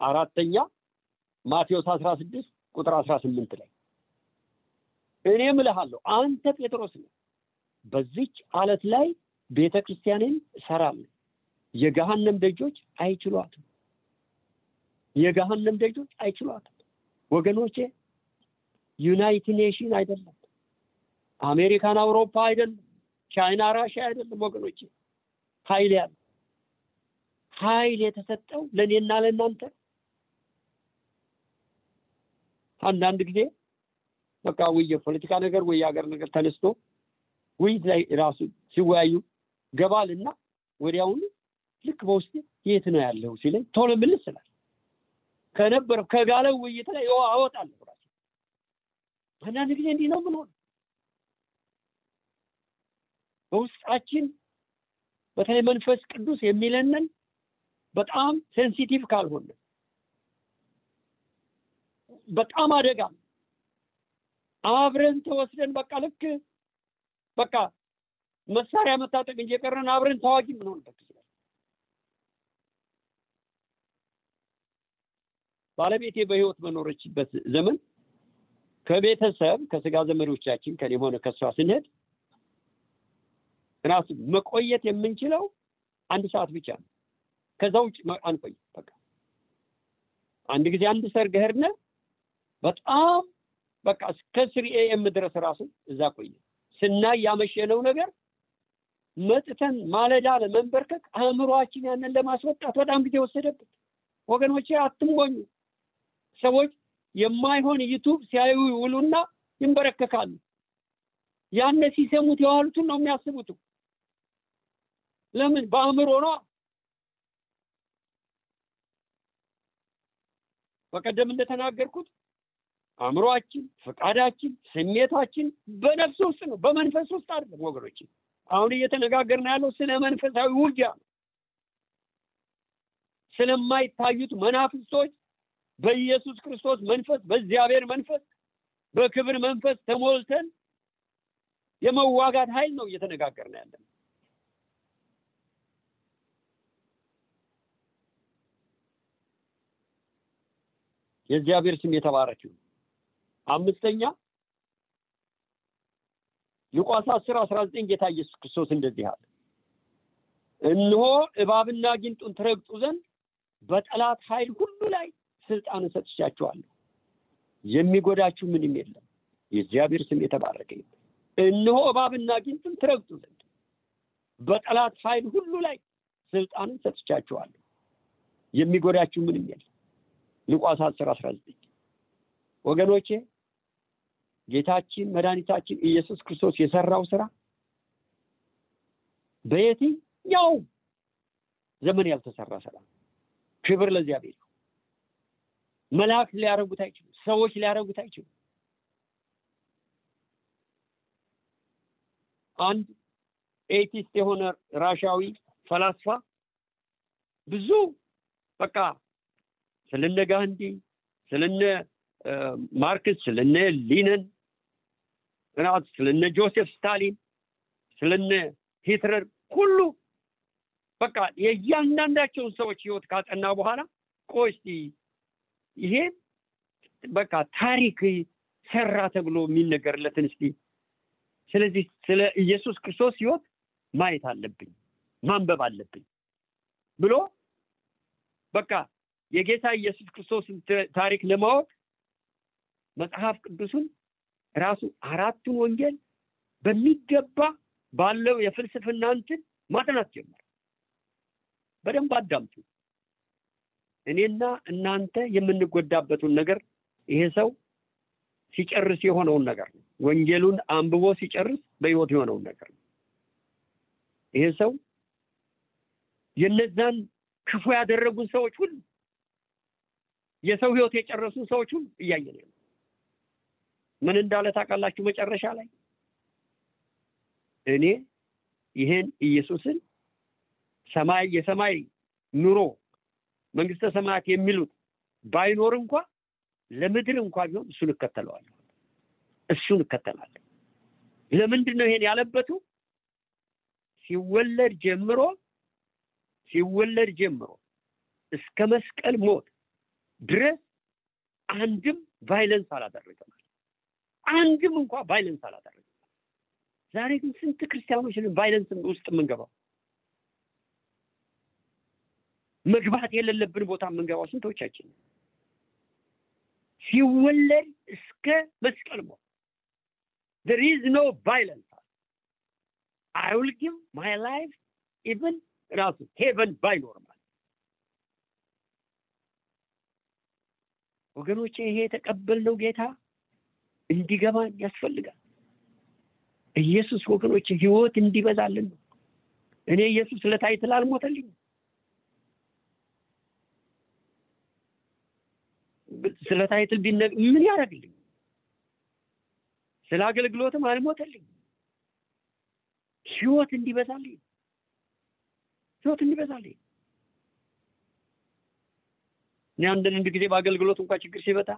አራተኛ ማቴዎስ አስራ ስድስት ቁጥር አስራ ስምንት ላይ እኔ እምልሃለሁ አንተ ጴጥሮስ ነህ፣ በዚች አለት ላይ ቤተ ክርስቲያንን እሰራለሁ፣ የገሃነም ደጆች አይችሏትም። የገሃነም ደጆች አይችሏትም። ወገኖቼ ዩናይትድ ኔሽን አይደለም፣ አሜሪካን አውሮፓ አይደለም፣ ቻይና ራሽያ አይደለም። ወገኖቼ ኃይል ያለ ኃይል የተሰጠው ለእኔና ለእናንተ አንዳንድ ጊዜ በቃ ውይ የፖለቲካ ነገር ወይ የሀገር ነገር ተነስቶ ውይይት ላይ ራሱ ሲወያዩ ገባልና ወዲያውኑ ልክ በውስጥ የት ነው ያለው ሲለኝ ቶሎ ምልስ ስላል ከነበረው ከጋለው ውይይት ላይ አወጣለሁ ራሱ አንዳንድ ጊዜ እንዲህ ነው ምን ሆነ በውስጣችን በተለይ መንፈስ ቅዱስ የሚለንን በጣም ሴንሲቲቭ ካልሆነ በጣም አደጋ አብረን ተወስደን በቃ ልክ በቃ መሳሪያ መታጠቅ እንጂ የቀረን አብረን ተዋጊ የምንሆንበት ይችላል። ባለቤቴ በህይወት በኖረችበት ዘመን ከቤተሰብ ከስጋ ዘመዶቻችን ከኔም ሆነ ከሷ ስንሄድ ራሱ መቆየት የምንችለው አንድ ሰዓት ብቻ ነው። ከዛ ውጭ አንቆይ። በቃ አንድ ጊዜ አንድ ሰርግ ሄድን። በጣም በቃ እስከ three AM ድረስ ራሱ እዛ ቆየ። ስናይ ያመሸነው ነገር መጥተን ማለዳ ለመንበርከክ አእምሯችን ያንን ለማስወጣት በጣም ጊዜ ወሰደበት። ወገኖቼ አትሞኙ። ሰዎች የማይሆን YouTube ሲያዩ ይውሉና ይንበረከካሉ። ያን ሲሰሙት የዋሉትን ነው የሚያስቡት። ለምን? በአእምሮ ነው። በቀደም እንደተናገርኩት አእምሯችን፣ ፈቃዳችን፣ ስሜታችን በነፍስ ውስጥ ነው፣ በመንፈስ ውስጥ አይደለም ወገኖች። አሁን እየተነጋገርን ያለው ስለ መንፈሳዊ ውጊያ ነው። ስለማይታዩት መናፍስቶች በኢየሱስ ክርስቶስ መንፈስ፣ በእግዚአብሔር መንፈስ፣ በክብር መንፈስ ተሞልተን የመዋጋት ኃይል ነው እየተነጋገርን ያለን። የእግዚአብሔር ስም የተባረክ ይሁን። አምስተኛ ሉቃስ አስር አስራ ዘጠኝ ጌታ ኢየሱስ ክርስቶስ እንደዚህ አለ፣ እነሆ እባብና ጊንጡን ትረግጡ ዘንድ በጠላት ኃይል ሁሉ ላይ ስልጣንን ሰጥቻችኋለሁ፣ የሚጎዳችሁ ምንም የለም። የእግዚአብሔር ስም የተባረከ እነሆ እባብና ጊንጡን ትረግጡ ዘንድ በጠላት ኃይል ሁሉ ላይ ስልጣንን ሰጥቻችኋለሁ፣ የሚጎዳችሁ ምንም የለም። ሉቃስ አስር አስራ ዘጠኝ ወገኖቼ ጌታችን መድኃኒታችን ኢየሱስ ክርስቶስ የሰራው ስራ በየትኛው ዘመን ያልተሰራ ስራ። ክብር ለእግዚአብሔር። መላእክት ሊያደርጉት አይችሉም። ሰዎች ሊያደርጉት አይችሉም። አንድ ኤቲስት የሆነ ራሻዊ ፈላስፋ ብዙ በቃ ስለነ ጋንዲ ስለነ ማርክስ ስለነ ሊነን ስለነ ጆሴፍ ስታሊን ስለነ ሂትለር ሁሉ በቃ የእያንዳንዳቸውን ሰዎች ህይወት ካጠና በኋላ ቆይ ይሄ በቃ ታሪክ ሰራ ተብሎ የሚነገርለትን እስቲ ስለዚህ ስለ ኢየሱስ ክርስቶስ ህይወት ማየት አለብኝ ማንበብ አለብኝ ብሎ በቃ የጌታ ኢየሱስ ክርስቶስን ታሪክ ለማወቅ መጽሐፍ ቅዱሱን ራሱ አራቱን ወንጌል በሚገባ ባለው የፍልስፍና እንትን ማጥናት ጀመር በደንብ አዳምጡ። እኔና እናንተ የምንጎዳበትን ነገር ይሄ ሰው ሲጨርስ የሆነውን ነገር ነው። ወንጌሉን አንብቦ ሲጨርስ በህይወት የሆነውን ነገር ነው። ይሄ ሰው የነዛን ክፉ ያደረጉን ሰዎች ሁሉ የሰው ህይወት የጨረሱን ሰዎች ሁሉ እያየን ነው ምን እንዳለ ታውቃላችሁ? መጨረሻ ላይ እኔ ይሄን ኢየሱስን ሰማይ የሰማይ ኑሮ መንግስተ ሰማያት የሚሉት ባይኖር እንኳ ለምድር እንኳ ቢሆን እሱን እከተለዋለሁ። እሱን እከተላለሁ። ለምንድን ነው ይሄን ያለበቱ? ሲወለድ ጀምሮ ሲወለድ ጀምሮ እስከ መስቀል ሞት ድረስ አንድም violence አላደረገም አንድም እንኳ violence አላደረገም። ዛሬ ግን ስንት ክርስቲያኖች violence ውስጥ የምንገባው? መግባት የሌለብን ቦታ የምንገባው ስንቶቻችን? ሲወለድ እስከ መስቀል ሞት። There is no violence. I will give my life even ራሱ heaven ባይኖር ማለት ወገኖቼ ይሄ የተቀበልነው ጌታ እንዲገባን ያስፈልጋል። ኢየሱስ ወገኖች ህይወት እንዲበዛልን ነው። እኔ ኢየሱስ ለ title አልሞተልኝም ስለ title ቢነግ ምን ያደርግልኝ? ስለ አገልግሎትም አልሞተልኝ። ህይወት እንዲበዛልኝ ህይወት እንዲበዛልኝ። እኔ አንዳንድ ጊዜ በአገልግሎት እንኳን ችግር ሲበጣ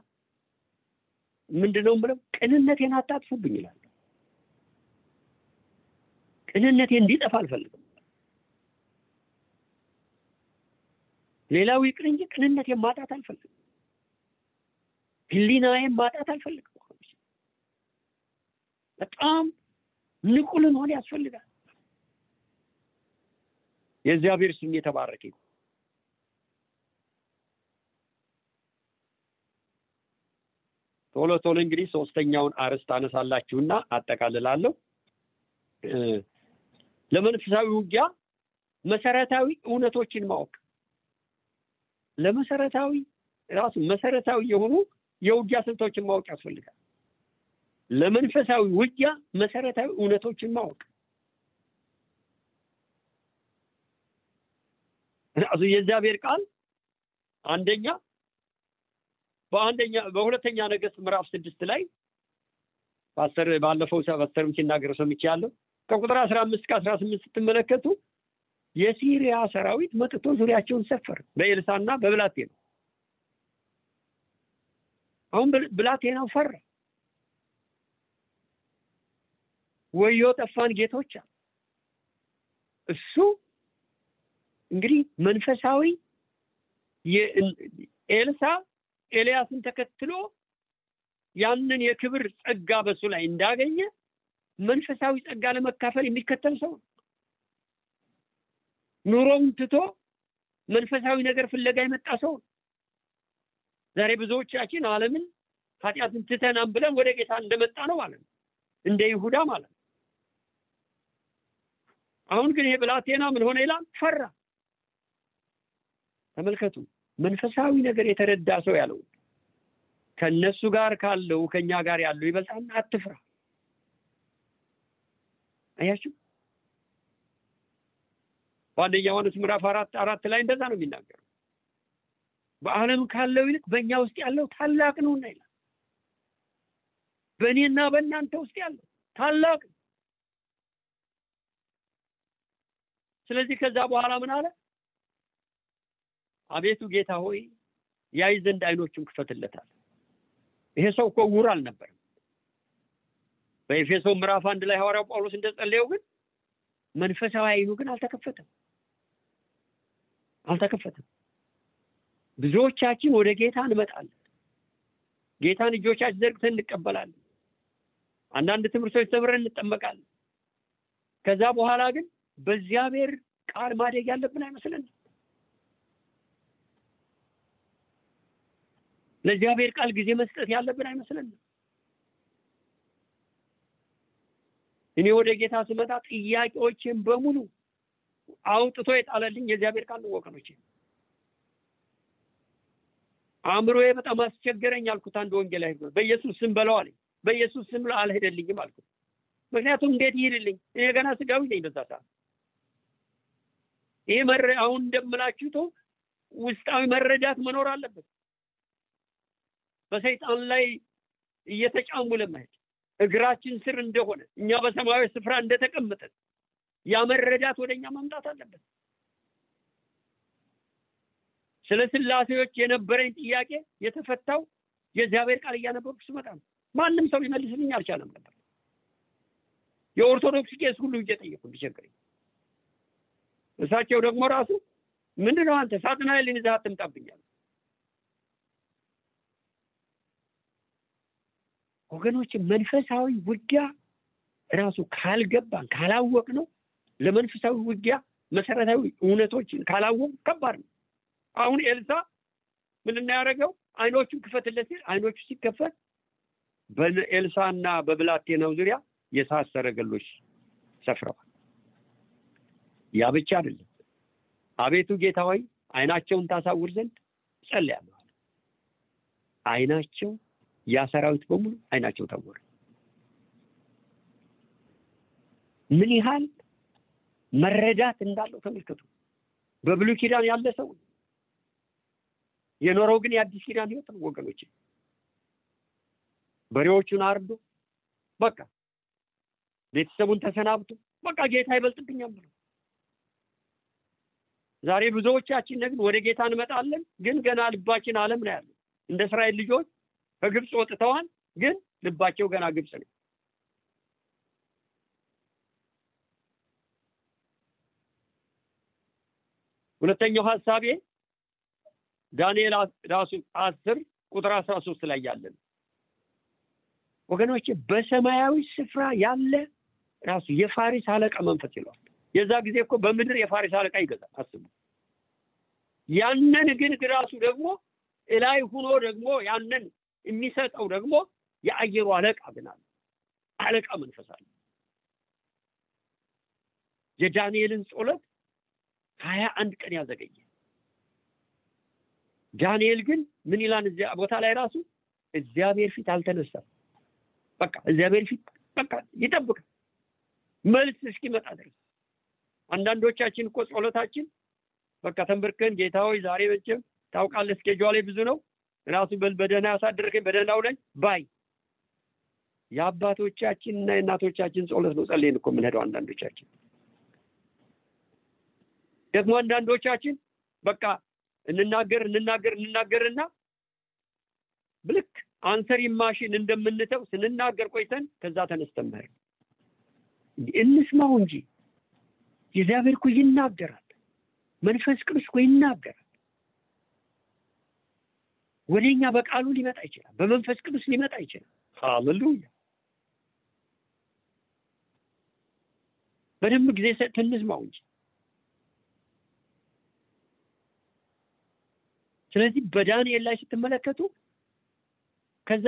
ምንድነው ብለው ቅንነቴን አታጥፉብኝ ይላል። ቅንነቴ እንዲጠፋ አልፈልግም። ሌላው ይቅር እንጂ ቅንነቴን ማጣት አልፈልግም። ህሊናዬን ማጣት አልፈልግም። በጣም ንቁ ልንሆን ያስፈልጋል። የእግዚአብሔር ስም የተባረከ ቶሎ ቶሎ እንግዲህ ሶስተኛውን አርዕስት አነሳላችሁና አጠቃልላለሁ። ለመንፈሳዊ ውጊያ መሰረታዊ እውነቶችን ማወቅ። ለመሰረታዊ ራሱ መሰረታዊ የሆኑ የውጊያ ስልቶችን ማወቅ ያስፈልጋል። ለመንፈሳዊ ውጊያ መሰረታዊ እውነቶችን ማወቅ። ራሱ የእግዚአብሔር ቃል አንደኛ በአንደኛ በሁለተኛ ነገስት ምዕራፍ ስድስት ላይ ፓስተር ባለፈው ፓስተርም ሲናገር ሰምቻለሁ። ከቁጥር አስራ አምስት ከአስራ ስምንት ስትመለከቱ የሲሪያ ሰራዊት መጥቶ ዙሪያቸውን ሰፈር በኤልሳና በብላቴናው አሁን ብላቴናው ፈራ። ወዮ ጠፋን ጌቶች እሱ እንግዲህ መንፈሳዊ ኤልሳ ኤልያስን ተከትሎ ያንን የክብር ጸጋ በሱ ላይ እንዳገኘ መንፈሳዊ ጸጋ ለመካፈል የሚከተል ሰው ኑሮውን ትቶ መንፈሳዊ ነገር ፍለጋ የመጣ ሰው ዛሬ ብዙዎቻችን ዓለምን ኃጢአትን ትተናም ብለን ወደ ጌታ እንደመጣ ነው ማለት ነው። እንደ ይሁዳ ማለት ነው። አሁን ግን ይሄ ብላቴና ምን ሆነ ይላል? ፈራ። ተመልከቱ መንፈሳዊ ነገር የተረዳ ሰው ያለው ከነሱ ጋር ካለው ከኛ ጋር ያለው ይበልጣል። አትፍራ። አያችሁ? በአንደኛ ዮሐንስ ምዕራፍ አራት አራት ላይ እንደዛ ነው የሚናገረው። በአለም ካለው ይልቅ በእኛ ውስጥ ያለው ታላቅ ነውና ይላል። በእኔና በእናንተ ውስጥ ያለው ታላቅ ስለዚህ ከዛ በኋላ ምን አለ አቤቱ ጌታ ሆይ ያይ ዘንድ አይኖቹን ክፈትለታል። ይሄ ሰው እኮ ዕውር አልነበረም። በኤፌሶ ምዕራፍ አንድ ላይ ሐዋርያው ጳውሎስ እንደጸለየው ግን መንፈሳዊ አይኑ ግን አልተከፈተም አልተከፈተም። ብዙዎቻችን ወደ ጌታ እንመጣለን። ጌታን እጆቻችን ዘርግተን እንቀበላለን። አንዳንድ ትምህርቶች ተምረን እንጠመቃለን። ከዛ በኋላ ግን በእግዚአብሔር ቃል ማደግ ያለብን አይመስለንም። ለእግዚአብሔር ቃል ጊዜ መስጠት ያለብን አይመስለንም። እኔ ወደ ጌታ ስመጣ ጥያቄዎችን በሙሉ አውጥቶ የጣለልኝ የእግዚአብሔር ቃል ነው ወገኖቼ። አእምሮዬ በጣም አስቸገረኝ አልኩት። አንድ ወንጌላዊ በኢየሱስ ስም በለው አለኝ። በኢየሱስ ስም አልሄደልኝም አልኩት። ምክንያቱም እንዴት ይሄድልኝ? እኔ ገና ስጋዊ ነኝ በዛ ሰዓት። ይሄ መረ አሁን እንደምላችሁ ተው ውስጣዊ መረዳት መኖር አለበት። በሰይጣን ላይ እየተጫሙ ለመሄድ እግራችን ስር እንደሆነ እኛ በሰማያዊ ስፍራ እንደተቀመጠን ያ መረዳት ወደ እኛ መምጣት አለበት። ስለ ስላሴዎች የነበረኝ ጥያቄ የተፈታው የእግዚአብሔር ቃል እያነበብኩ ስመጣ ነው። ማንም ሰው ሊመልስልኝ አልቻለም ነበር። የኦርቶዶክስ ቄስ ሁሉ እየጠየቁ እንዲቸገረኝ እሳቸው ደግሞ ራሱ ምንድነው አንተ ሳጥናኤልን ይዘህ አትምጣብኛል። ወገኖች መንፈሳዊ ውጊያ ራሱ ካልገባን ካላወቅ ነው ለመንፈሳዊ ውጊያ መሰረታዊ እውነቶችን ካላወቅ ከባድ ነው። አሁን ኤልሳ ምንድን ያደረገው አይኖቹን ክፈትለት ሲል አይኖቹ ሲከፈት በኤልሳ እና በብላቴናው ዙሪያ የእሳት ሰረገሎች ሰፍረዋል። ያ ብቻ አይደለም። አቤቱ ጌታ ሆይ አይናቸውን ታሳውር ዘንድ ጸልያለሁ። አይናቸው ያ ሰራዊት በሙሉ አይናቸው ታወረ። ምን ያህል መረዳት እንዳለው ተመልከቱ። በብሉይ ኪዳን ያለ ሰው የኖረው ግን የአዲስ ኪዳን ህይወት ነው ወገኖች። በሬዎቹን አርዶ በቃ ቤተሰቡን ተሰናብቶ በቃ ጌታ ይበልጥብኛል ብሎ ዛሬ ብዙዎቻችን ግን ወደ ጌታ እንመጣለን፣ ግን ገና ልባችን ዓለም ነው ያለው። እንደ እስራኤል ልጆች ከግብፅ ወጥተዋል፣ ግን ልባቸው ገና ግብፅ ነው። ሁለተኛው ሀሳቤ ዳንኤል ራሱ አስር ቁጥር አስራ ሶስት ላይ ያለን ወገኖች በሰማያዊ ስፍራ ያለ ራሱ የፋሪስ አለቃ መንፈስ ይለዋል። የዛ ጊዜ እኮ በምድር የፋሪስ አለቃ ይገዛል። አስቡ። ያንን ግን ራሱ ደግሞ እላይ ሁኖ ደግሞ ያንን የሚሰጠው ደግሞ የአየሩ አለቃ ግን አለ። አለቃ መንፈስ አለ። የዳንኤልን ጸሎት ሀያ አንድ ቀን ያዘገየ ዳንኤል ግን ምን ይላል እዚያ ቦታ ላይ ራሱ እግዚአብሔር ፊት አልተነሳም። በቃ እግዚአብሔር ፊት በቃ ይጠብቃል መልስ እስኪመጣ ድረስ። አንዳንዶቻችን እኮ ጸሎታችን በቃ ተንበርከን ጌታ ሆይ ዛሬ መቼም ታውቃለህ እስኬጇ ላይ ብዙ ነው ራሱ በደህና ያሳድርከኝ በደህና ውለኝ ባይ የአባቶቻችን እና የእናቶቻችን ጸሎት ነው ጸልየን እኮ የምንሄደው አንዳንዶቻችን ደግሞ አንዳንዶቻችን በቃ እንናገር እንናገር እንናገርና ብልክ አንሰሪ ማሽን እንደምንተው ስንናገር ቆይተን ከዛ ተነስተን መሄድ እንስማው እንጂ እግዚአብሔር እኮ ይናገራል። መንፈስ ቅዱስ እኮ ይናገራል። ወደኛ በቃሉ ሊመጣ ይችላል። በመንፈስ ቅዱስ ሊመጣ ይችላል። ሃሌሉያ! በደንብ ጊዜ ሰጥተን እንስማው እንጂ ስለዚህ በዳንኤል ላይ ስትመለከቱ ከዛ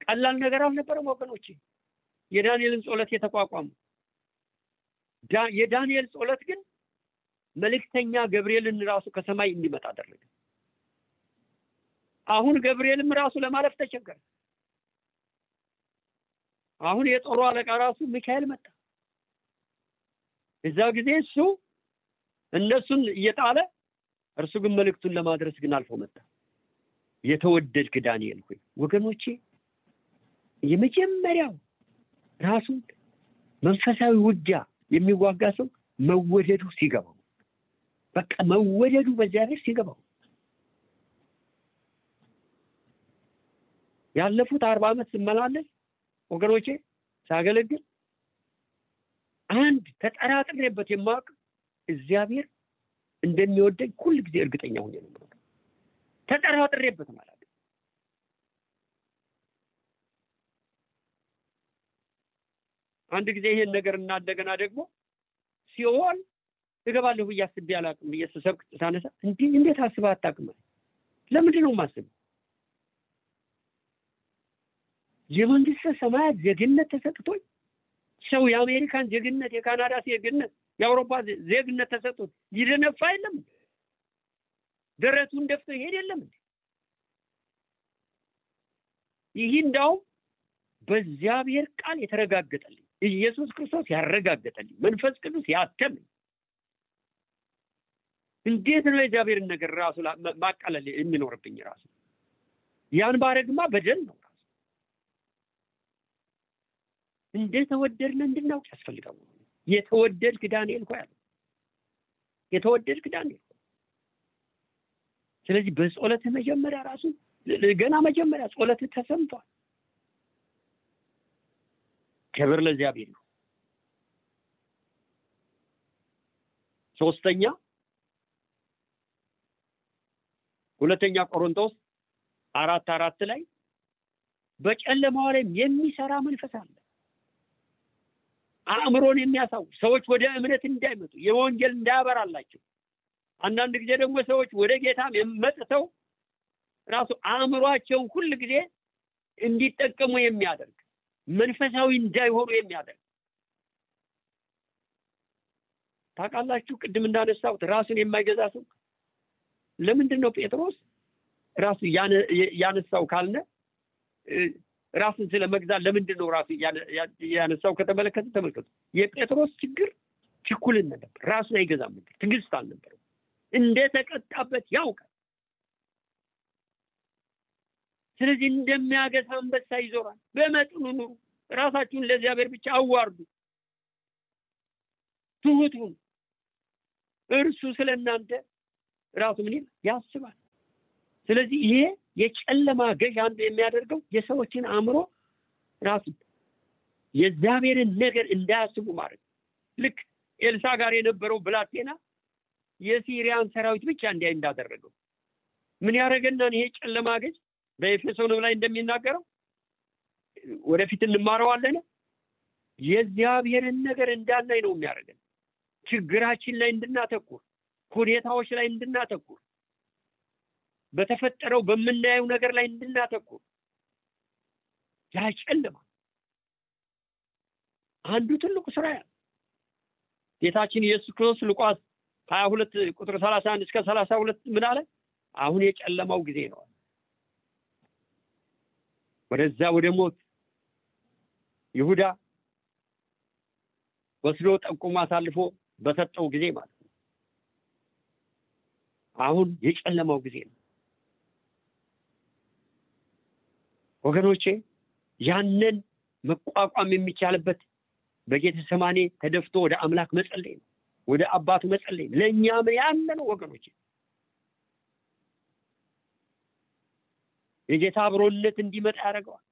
ቀላል ነገር አልነበረም ወገኖች። የዳንኤልን ጸሎት የተቋቋሙ የዳንኤል ጸሎት ግን መልእክተኛ ገብርኤልን ራሱ ከሰማይ እንዲመጣ አደረገ። አሁን ገብርኤልም ራሱ ለማለፍ ተቸገረ። አሁን የጦሩ አለቃ ራሱ ሚካኤል መጣ። እዛ ጊዜ እሱ እነሱን እየጣለ እርሱ ግን መልእክቱን ለማድረስ ግን አልፎ መጣ። የተወደድክ ዳንኤል ሆይ ወገኖቼ፣ የመጀመሪያው ራሱ መንፈሳዊ ውጊያ የሚዋጋ ሰው መወደዱ ሲገባው፣ በቃ መወደዱ በእግዚአብሔር ሲገባው፣ ያለፉት አርባ ዓመት ስመላለስ ወገኖቼ ሳገለግል አንድ ተጠራጥሬበት የማውቅ እግዚአብሔር እንደሚወደኝ ሁል ጊዜ እርግጠኛ ሆኜ ነው ተጠራጥሬበት ማለት አንድ ጊዜ ይሄን ነገር እና እንደገና ደግሞ ሲኦል እገባለሁ ብዬ አስቤ አላውቅም ብዬ ስሰብክ ሳነሳ እንዲህ እንዴት አስበህ አታውቅም? ለምንድን ነው የማስበው? የመንግስተ ሰማያት ዜግነት ተሰጥቶኝ ሰው የአሜሪካን ዜግነት፣ የካናዳ ዜግነት፣ የአውሮፓ ዜግነት ተሰጥቶት ይደነፋ የለም ደረቱን ደፍቶ ይሄድ የለም ይህ እንዳውም በእግዚአብሔር ቃል የተረጋገጠልኝ ኢየሱስ ክርስቶስ ያረጋገጠልኝ መንፈስ ቅዱስ ያተምኝ እንዴት ነው የእግዚአብሔርን ነገር ራሱ ማቃለል የሚኖርብኝ ራሱ? ያን ባረግማ በደል ነው ራሱ እንደተወደድን እንድናውቅ ያስፈልጋል የተወደድክ ዳንኤል ሆይ አለ የተወደድክ ዳንኤል ስለዚህ በጸሎትህ መጀመሪያ ራሱ ገና መጀመሪያ ጸሎትህ ተሰምቷል። ክብር ለእግዚአብሔር ነው። ሶስተኛ ሁለተኛ ቆሮንቶስ አራት አራት ላይ በጨለማው ላይ የሚሰራ መንፈስ አለ አእምሮን የሚያሳውቅ ሰዎች ወደ እምነት እንዳይመጡ የወንጌል እንዳያበራላቸው። አንዳንድ ጊዜ ደግሞ ሰዎች ወደ ጌታም መጥተው ራሱ አእምሯቸውን ሁል ጊዜ እንዲጠቀሙ የሚያደርግ መንፈሳዊ እንዳይሆኑ የሚያደርግ። ታውቃላችሁ? ቅድም እንዳነሳሁት ራሱን የማይገዛ ሰው ለምንድን ነው ጴጥሮስ? ራሱ ያነሳው ካልነ ራስን ስለ መግዛት ለምንድን ነው ራሱ ያነሳው ከተመለከተ ተመልከቱ። የጴጥሮስ ችግር ችኩልነት ነበር። ራሱን አይገዛም ነበር። ትግስት አልነበረው እንደተቀጣበት ያውቃል። ስለዚህ እንደሚያገሳ አንበሳ ይዞራል። በመጠኑ ኑሩ ራሳችሁን ለእግዚአብሔር ብቻ አዋርዱ። ትሁቱን እርሱ ስለ እናንተ ራሱ ምን ያስባል። ስለዚህ ይሄ የጨለማ ገዥ አንዱ የሚያደርገው። የሰዎችን አእምሮ ራሱ የእግዚአብሔርን ነገር እንዳያስቡ ማድረግ። ልክ ኤልሳ ጋር የነበረው ብላቴና የሲሪያን ሰራዊት ብቻ እንዲያይ እንዳደረገው ምን ያደረገናን ይሄ ጨለማ ገዥ በኤፌሶንም ላይ እንደሚናገረው ወደፊት እንማረዋለን። የእግዚአብሔርን ነገር እንዳናይ ነው የሚያደርገን። ችግራችን ላይ እንድናተኩር ሁኔታዎች ላይ እንድናተኩር በተፈጠረው በምናየው ነገር ላይ እንድናተኩር ያጨልማል አንዱ ትልቁ ስራ ያ ጌታችን ኢየሱስ ክርስቶስ ሉቃስ ሀያ ሁለት ቁጥር ሰላሳ አንድ እስከ ሰላሳ ሁለት ምን አለ? አሁን የጨለማው ጊዜ ነው ወደዛ ወደ ሞት ይሁዳ ወስዶ ጠቁሞ አሳልፎ በሰጠው ጊዜ ማለት ነው። አሁን የጨለማው ጊዜ ነው ወገኖቼ ያንን መቋቋም የሚቻልበት በጌተ ሰማኔ ተደፍቶ ወደ አምላክ መጸለይ ነው ወደ አባቱ መጸለይ ለእኛም ያለ ነው ወገኖቼ የጌታ አብሮነት እንዲመጣ ያደርገዋል።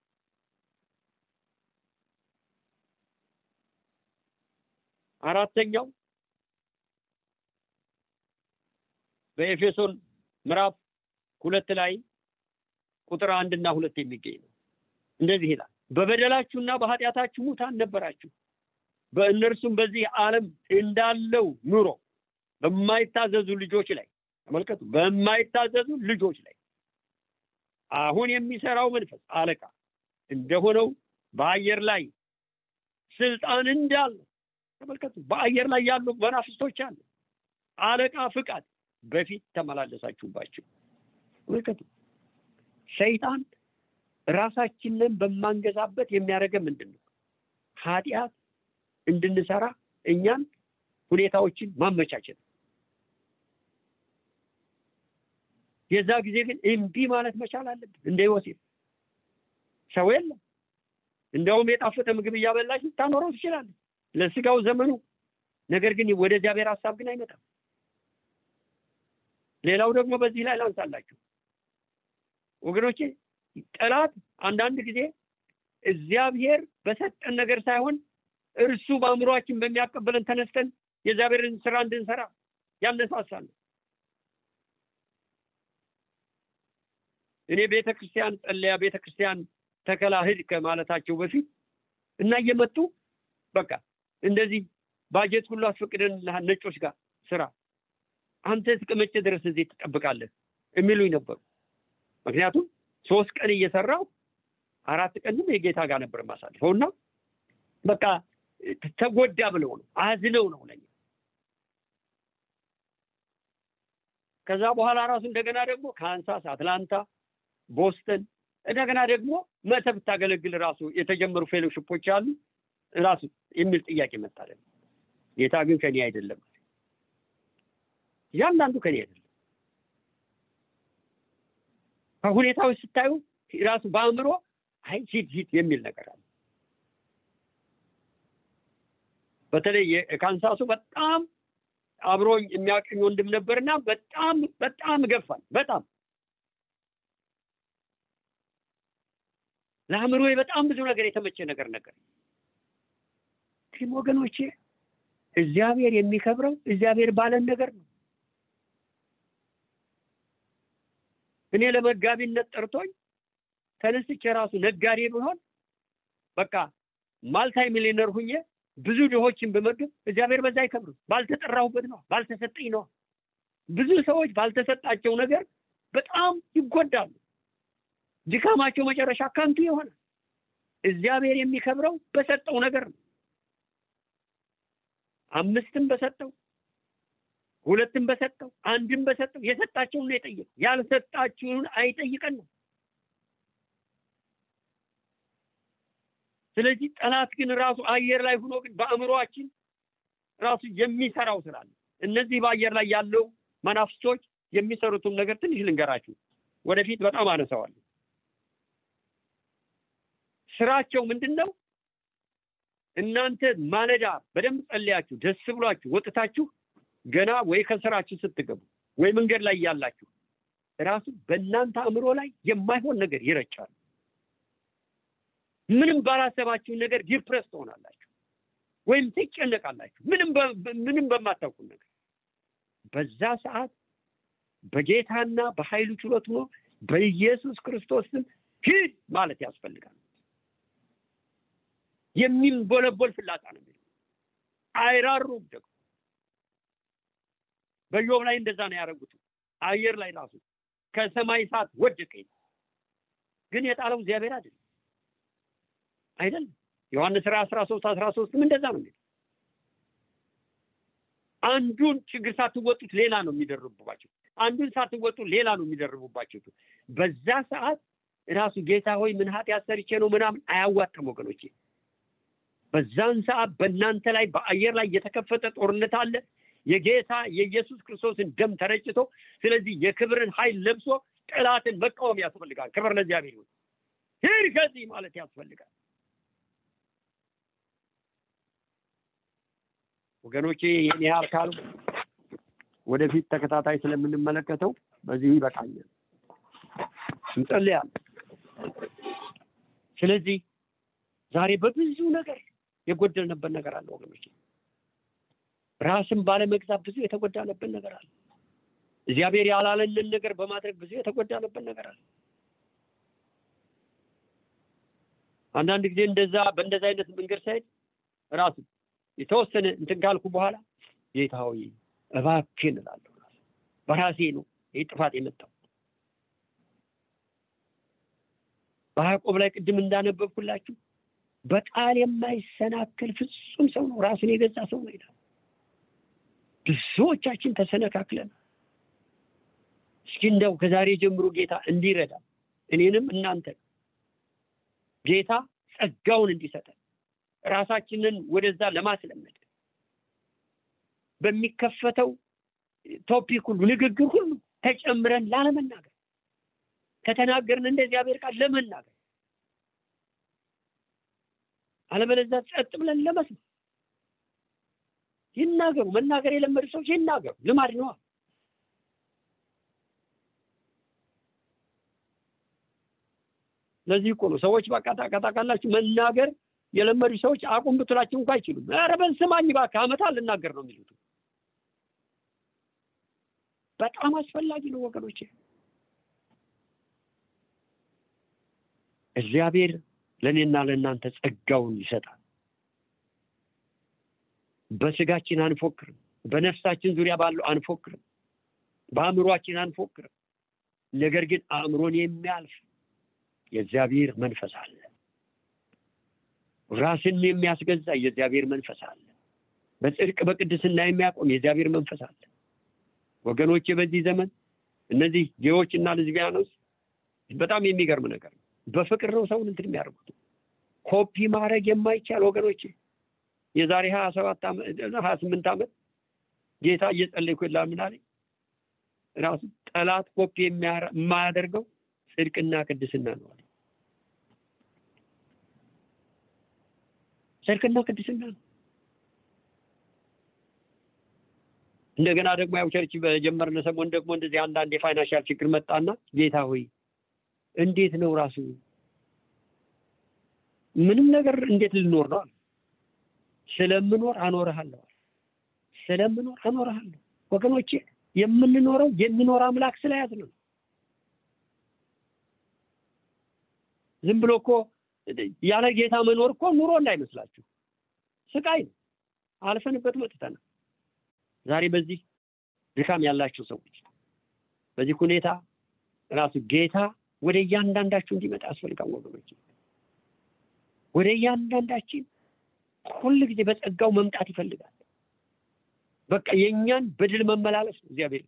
አራተኛው በኤፌሶን ምዕራፍ ሁለት ላይ ቁጥር አንድ እና ሁለት የሚገኝ ነው። እንደዚህ ይላል። በበደላችሁና በኃጢአታችሁ ሙታን ነበራችሁ። በእነርሱም በዚህ ዓለም እንዳለው ኑሮ በማይታዘዙ ልጆች ላይ ተመልከቱ በማይታዘዙ ልጆች ላይ አሁን የሚሰራው መንፈስ አለቃ እንደሆነው በአየር ላይ ስልጣን እንዳለ ተመልከቱ በአየር ላይ ያሉ መናፍስቶች አሉ። አለቃ ፍቃድ በፊት ተመላለሳችሁባቸው። ተመልከቱ ሰይጣን ራሳችንን በማንገዛበት የሚያደርገ ምንድን ነው ኃጢአት እንድንሰራ እኛን ሁኔታዎችን ማመቻቸት። የዛ ጊዜ ግን እምቢ ማለት መቻል አለብን እንደ ዮሴፍ። ሰው የለም። እንደውም የጣፈጠ ምግብ እያበላች ታኖረው ትችላለች ለስጋው ዘመኑ። ነገር ግን ወደ እግዚአብሔር ሀሳብ ግን አይመጣም። ሌላው ደግሞ በዚህ ላይ ላንሳላችሁ ወገኖቼ ጠላት አንዳንድ ጊዜ እግዚአብሔር በሰጠን ነገር ሳይሆን እርሱ በአእምሯችን በሚያቀበለን ተነስተን የእግዚአብሔርን ስራ እንድንሰራ ያነሳሳል። እኔ ቤተ ክርስቲያን ጸለያ ቤተ ክርስቲያን ተከላ ሂድ ከማለታቸው በፊት እና እየመጡ በቃ እንደዚህ ባጀት ሁሉ አስፈቅደን ነጮች ጋር ስራ አንተ እስከ መቼ ድረስ እዚህ ትጠብቃለህ የሚሉኝ ነበሩ። ምክንያቱም ሶስት ቀን እየሰራው አራት ቀንም የጌታ ጋር ነበር የማሳልፈው እና በቃ ተጎዳ ብለው ነው አዝነው ነው ለኛ። ከዛ በኋላ ራሱ እንደገና ደግሞ ካንሳስ፣ አትላንታ፣ ቦስተን እንደገና ደግሞ መተ ብታገለግል ራሱ የተጀመሩ ፌሎሽፖች አሉ ራሱ የሚል ጥያቄ መጣለን። ጌታ ግን ከኔ አይደለም፣ እያንዳንዱ ከኔ አይደለም። ከሁኔታዎች ስታዩ ራሱ በአእምሮ አይ ሂድ ሂድ የሚል ነገር አለ። በተለይ የካንሳሱ በጣም አብሮኝ የሚያቀኝ ወንድም ነበርና በጣም በጣም ገፋል። በጣም ለአእምሮ በጣም ብዙ ነገር የተመቸ ነገር ነገር ወገኖቼ እግዚአብሔር የሚከብረው እግዚአብሔር ባለን ነገር ነው። እኔ ለመጋቢነት ጠርቶኝ ተነስቼ ራሱ ነጋዴ ብሆን በቃ ማልታይ ሚሊዮነር ሁኜ ብዙ ድሆችን ብመግብ እግዚአብሔር በዛ አይከብርም። ባልተጠራሁበት ነው፣ ባልተሰጠኝ ነው። ብዙ ሰዎች ባልተሰጣቸው ነገር በጣም ይጎዳሉ። ድካማቸው መጨረሻ ከንቱ የሆነ እግዚአብሔር የሚከብረው በሰጠው ነገር ነው። አምስትም በሰጠው ሁለትም በሰጠው አንድም በሰጠው የሰጣቸውን ነው የጠየቀው። ያልሰጣችሁን አይጠይቀን ነው። ስለዚህ ጠላት ግን ራሱ አየር ላይ ሆኖ ግን በአእምሮአችን ራሱ የሚሰራው ስራ አለ። እነዚህ በአየር ላይ ያለው መናፍስቶች የሚሰሩትን ነገር ትንሽ ልንገራችሁ፣ ወደፊት በጣም አነሳዋለሁ። ስራቸው ምንድን ነው? እናንተ ማለዳ በደንብ ጸልያችሁ ደስ ብሏችሁ ወጥታችሁ ገና ወይ ከስራችሁ ስትገቡ ወይ መንገድ ላይ ያላችሁ ራሱ በእናንተ አእምሮ ላይ የማይሆን ነገር ይረጫሉ። ምንም ባላሰባችሁ ነገር ዲፕረስ ትሆናላችሁ ወይም ትጨነቃላችሁ፣ ምንም በማታውቁ ነገር። በዛ ሰዓት በጌታና በኃይሉ ችሎት ሆኖ በኢየሱስ ክርስቶስ ሂድ ማለት ያስፈልጋል። የሚንቦለቦል ፍላጻ ነው አይራሩም። ደግሞ በዮብ ላይ እንደዛ ነው ያደረጉት። አየር ላይ ራሱ ከሰማይ እሳት ወደቀ። ግን የጣለው እግዚአብሔር አይደለም አይደለም። ዮሐንስ ራዕይ አስራ ሶስት አስራ ሶስትም እንደዛ ነው የሚለው አንዱን ችግር ሳትወጡት ሌላ ነው የሚደርቡባቸው። አንዱን ሳትወጡ ሌላ ነው የሚደርቡባቸው። በዛ ሰዓት ራሱ ጌታ ሆይ ምን ኃጢአት ሰርቼ ነው ምናምን አያዋጣም ወገኖቼ። በዛን ሰዓት በእናንተ ላይ በአየር ላይ የተከፈተ ጦርነት አለ። የጌታ የኢየሱስ ክርስቶስን ደም ተረጭቶ፣ ስለዚህ የክብርን ኃይል ለብሶ ጠላትን መቃወም ያስፈልጋል። ክብር ለእግዚአብሔር ይሁን። ሂድ ከዚህ ማለት ያስፈልጋል። ወገኖቼ ይህን ያህል ካሉ ወደፊት ተከታታይ ስለምንመለከተው በዚህ ይበቃኛል። እንጸልያለን። ስለዚህ ዛሬ በብዙ ነገር የጎደልንበት ነገር አለ ወገኖች። ራስን ባለመግዛት ብዙ የተጎዳንበት ነገር አለ። እግዚአብሔር ያላለንን ነገር በማድረግ ብዙ የተጎዳንበት ነገር አለ። አንዳንድ ጊዜ እንደዛ በእንደዛ አይነት መንገድ ሳይድ ራሱ የተወሰነ እንትን ካልኩ በኋላ ጌታ ሆይ እባክህን በራሴ ነው ይህ ጥፋት የመጣው። በያዕቆብ ላይ ቅድም እንዳነበብኩላችሁ በቃል የማይሰናክል ፍጹም ሰው ነው፣ ራሱን የገዛ ሰው ነው ይላል። ብዙዎቻችን ተሰነካክለን። እስኪ እንደው ከዛሬ ጀምሮ ጌታ እንዲረዳ እኔንም እናንተ ጌታ ጸጋውን እንዲሰጠን ራሳችንን ወደዛ ለማስለመድ በሚከፈተው ቶፒክ ሁሉ ንግግር ሁሉ ተጨምረን ላለመናገር ከተናገርን እንደ እግዚአብሔር ቃል ለመናገር አለበለዚያ ጸጥ ብለን ለመስማት ይናገሩ። መናገር የለመዱ ሰዎች ይናገሩ፣ ልማድ ነዋ። ለዚህ እኮ ነው ሰዎች በቃ መናገር የለመዱ ሰዎች አቁም ብትላቸው እንኳ አይችሉም። ኧረ በስማኝ እባክህ ዓመት ልናገር ነው የሚሉት። በጣም አስፈላጊ ነው ወገኖቼ። እግዚአብሔር ለእኔና ለእናንተ ጸጋውን ይሰጣል። በስጋችን አንፎክርም፣ በነፍሳችን ዙሪያ ባለው አንፎክርም፣ በአእምሯችን አንፎክርም። ነገር ግን አእምሮን የሚያልፍ የእግዚአብሔር መንፈስ አለ። ራስን የሚያስገዛ የእግዚአብሔር መንፈስ አለ። በጽድቅ በቅድስና የሚያቆም የእግዚአብሔር መንፈስ አለ። ወገኖቼ በዚህ ዘመን እነዚህ ጌዎች እና ልዝቢያኖስ በጣም የሚገርም ነገር ነው። በፍቅር ነው ሰውን እንትን የሚያደርጉት። ኮፒ ማድረግ የማይቻል ወገኖቼ የዛሬ ሀያ ሰባት ሀያ ስምንት ዓመት ጌታ እየጸለይኩ ላምን አለኝ ራሱ ጠላት ኮፒ የማያደርገው ጽድቅና ቅድስና ነው አለ። ጽድቅና ቅድስና ነው። እንደገና ደግሞ ያው church በጀመርን ሰሞን ደግሞ እንደዚህ አንዳንድ የ financial ችግር መጣና ጌታ ሆይ እንዴት ነው ራሱ ምንም ነገር እንዴት ልኖር ነው አለ። ስለምኖር አኖርሃለሁ ስለምኖር አኖርሃለሁ። ወገኖቼ የምንኖረው የሚኖር አምላክ ስለያዝ ነው። ዝም ብሎ እኮ ያለ ጌታ መኖር እኮ ኑሮ እንዳይመስላችሁ ስቃይ ነው። አልፈንበት መጥተናል። ዛሬ በዚህ ድካም ያላቸው ሰዎች በዚህ ሁኔታ ራሱ ጌታ ወደ እያንዳንዳችሁ እንዲመጣ ያስፈልጋል ወገኖች። ወደ እያንዳንዳችን ሁል ጊዜ በጸጋው መምጣት ይፈልጋል። በቃ የእኛን በድል መመላለስ ነው እግዚአብሔር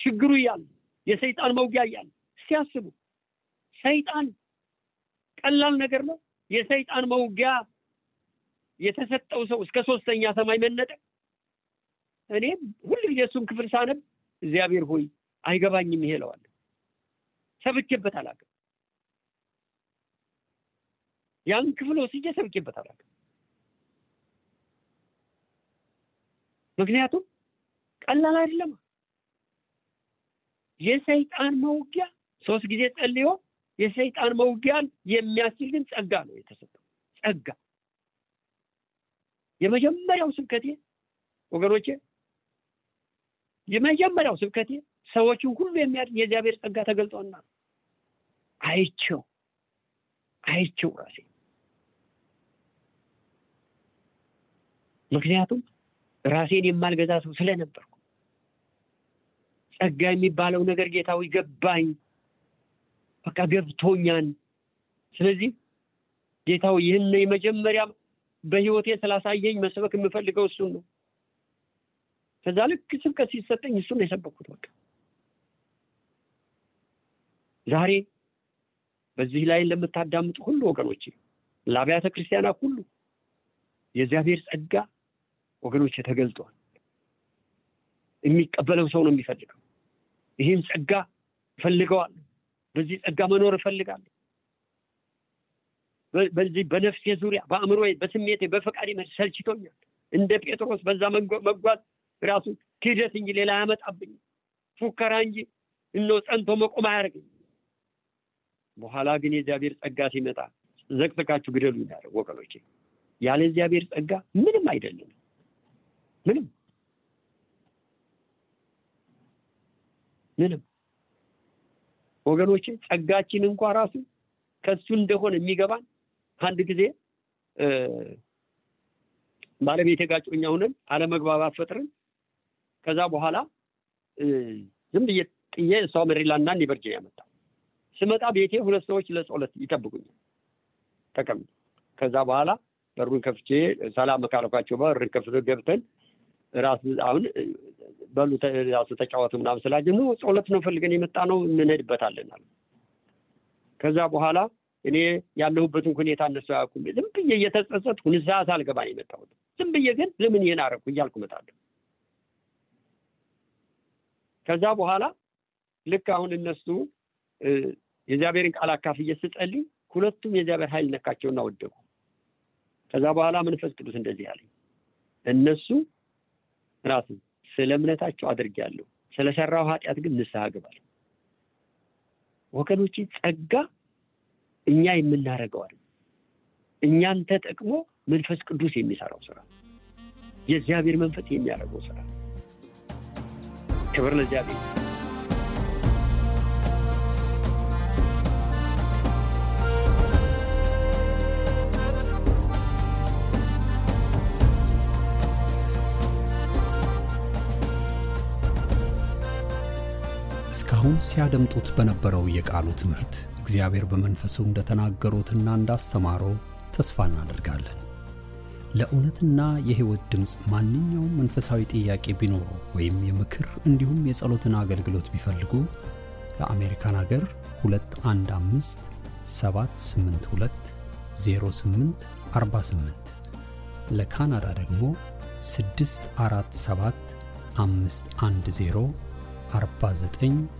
ችግሩ እያለ የሰይጣን መውጊያ እያለ ሲያስቡ ሰይጣን ቀላል ነገር ነው። የሰይጣን መውጊያ የተሰጠው ሰው እስከ ሶስተኛ ሰማይ መነጠቅ። እኔ ሁል ጊዜ እሱን ክፍል ሳነብ እግዚአብሔር ሆይ አይገባኝም ይሄ ሰብኬበት አላውቅም። ያን ክፍል ወስጄ ሰብኬበት አላውቅም። ምክንያቱም ቀላል አይደለም። የሰይጣን መውጊያ ሶስት ጊዜ ጸልዮ የሰይጣን መውጊያን የሚያስችል ግን ጸጋ ነው የተሰጠው። ጸጋ የመጀመሪያው ስብከቴ ወገኖቼ፣ የመጀመሪያው ስብከቴ ሰዎችን ሁሉ የሚያድን የእግዚአብሔር ጸጋ ተገልጧና አይቸው አይቸው ራሴ ምክንያቱም ራሴን የማልገዛ ሰው ስለነበርኩ ጸጋ የሚባለው ነገር ጌታዊ ገባኝ። በቃ ገብቶኛል። ስለዚህ ጌታዊ ይህን የመጀመሪያ በህይወቴ ስላሳየኝ መስበክ የምፈልገው እሱን ነው። ከዛ ልክ ስብከት ሲሰጠኝ እሱን ነው የሰበኩት። በቃ ዛሬ በዚህ ላይ ለምታዳምጡ ሁሉ ወገኖቼ፣ ለአብያተ ክርስቲያናት ሁሉ የእግዚአብሔር ጸጋ ወገኖቼ ተገልጧል። የሚቀበለው ሰው ነው የሚፈልገው። ይህን ጸጋ እፈልገዋለሁ። በዚህ ጸጋ መኖር እፈልጋለሁ። በዚህ በነፍሴ ዙሪያ በአእምሮዬ፣ በስሜቴ፣ በፈቃዴ ሰልችቶኛል። እንደ ጴጥሮስ በዛ መጓዝ ራሱ ክህደት እንጂ ሌላ አያመጣብኝ፣ ፉከራ እንጂ እነሆ ጸንቶ መቆም አያደርግኝ። በኋላ ግን የእግዚአብሔር ጸጋ ሲመጣ ዘቅዝቃችሁ ግደሉ ይላል ወገኖቼ። ያለ እግዚአብሔር ጸጋ ምንም አይደለም። ምንም ምንም ወገኖቼ ጸጋችን እንኳ ራሱ ከሱ እንደሆነ የሚገባን አንድ ጊዜ ባለቤቴ ጋር ሆነን አለመግባባት ፈጥረን ከዛ በኋላ ዝም ብዬ ጥዬ እሷ ሜሪላንድ እና ቨርጂኒያ መጣ። ስመጣ ቤቴ ሁለት ሰዎች ለጸሎት ይጠብቁኛል ተቀምጠው። ከዛ በኋላ በሩን ከፍቼ ሰላም ካለኳቸው በሩን ከፍቶ ገብተን ራሱ አሁን በሉ ራሱ ተጫወቱ ምናምን ነው ጸሎት ነው ፈልገን የመጣ ነው እንሄድበታለን አሉ። ከዛ በኋላ እኔ ያለሁበትን ሁኔታ እነሱ አያውቁም። ዝም ብዬ እየተጸጸትኩ ንስሐ ሳልገባ ነው የመጣሁት። ዝም ብዬ ግን ለምን ይሄን አደረኩ እያልኩ እመጣለሁ። ከዛ በኋላ ልክ አሁን እነሱ የእግዚአብሔርን ቃል አካፍዬ ስጸልይ ሁለቱም የእግዚአብሔር ኃይል ነካቸውና ወደቁ። ከዛ በኋላ መንፈስ ቅዱስ እንደዚህ አለኝ፣ እነሱ ራሱ ስለ እምነታቸው አድርጌያለሁ፣ ስለሰራው ኃጢአት ግን ንስሐ ግባል። ወገኖቼ ጸጋ እኛ የምናደርገው እኛን ተጠቅሞ መንፈስ ቅዱስ የሚሰራው ስራ፣ የእግዚአብሔር መንፈስ የሚያደርገው ስራ። ክብር ለእግዚአብሔር። እስካሁን ሲያደምጡት በነበረው የቃሉ ትምህርት እግዚአብሔር በመንፈሱ እንደተናገሩትና እንዳስተማረው ተስፋ እናደርጋለን። ለእውነትና የሕይወት ድምፅ ማንኛውም መንፈሳዊ ጥያቄ ቢኖሩ ወይም የምክር እንዲሁም የጸሎትን አገልግሎት ቢፈልጉ ለአሜሪካን አገር 215 782 08 48 ለካናዳ ደግሞ 647 510 49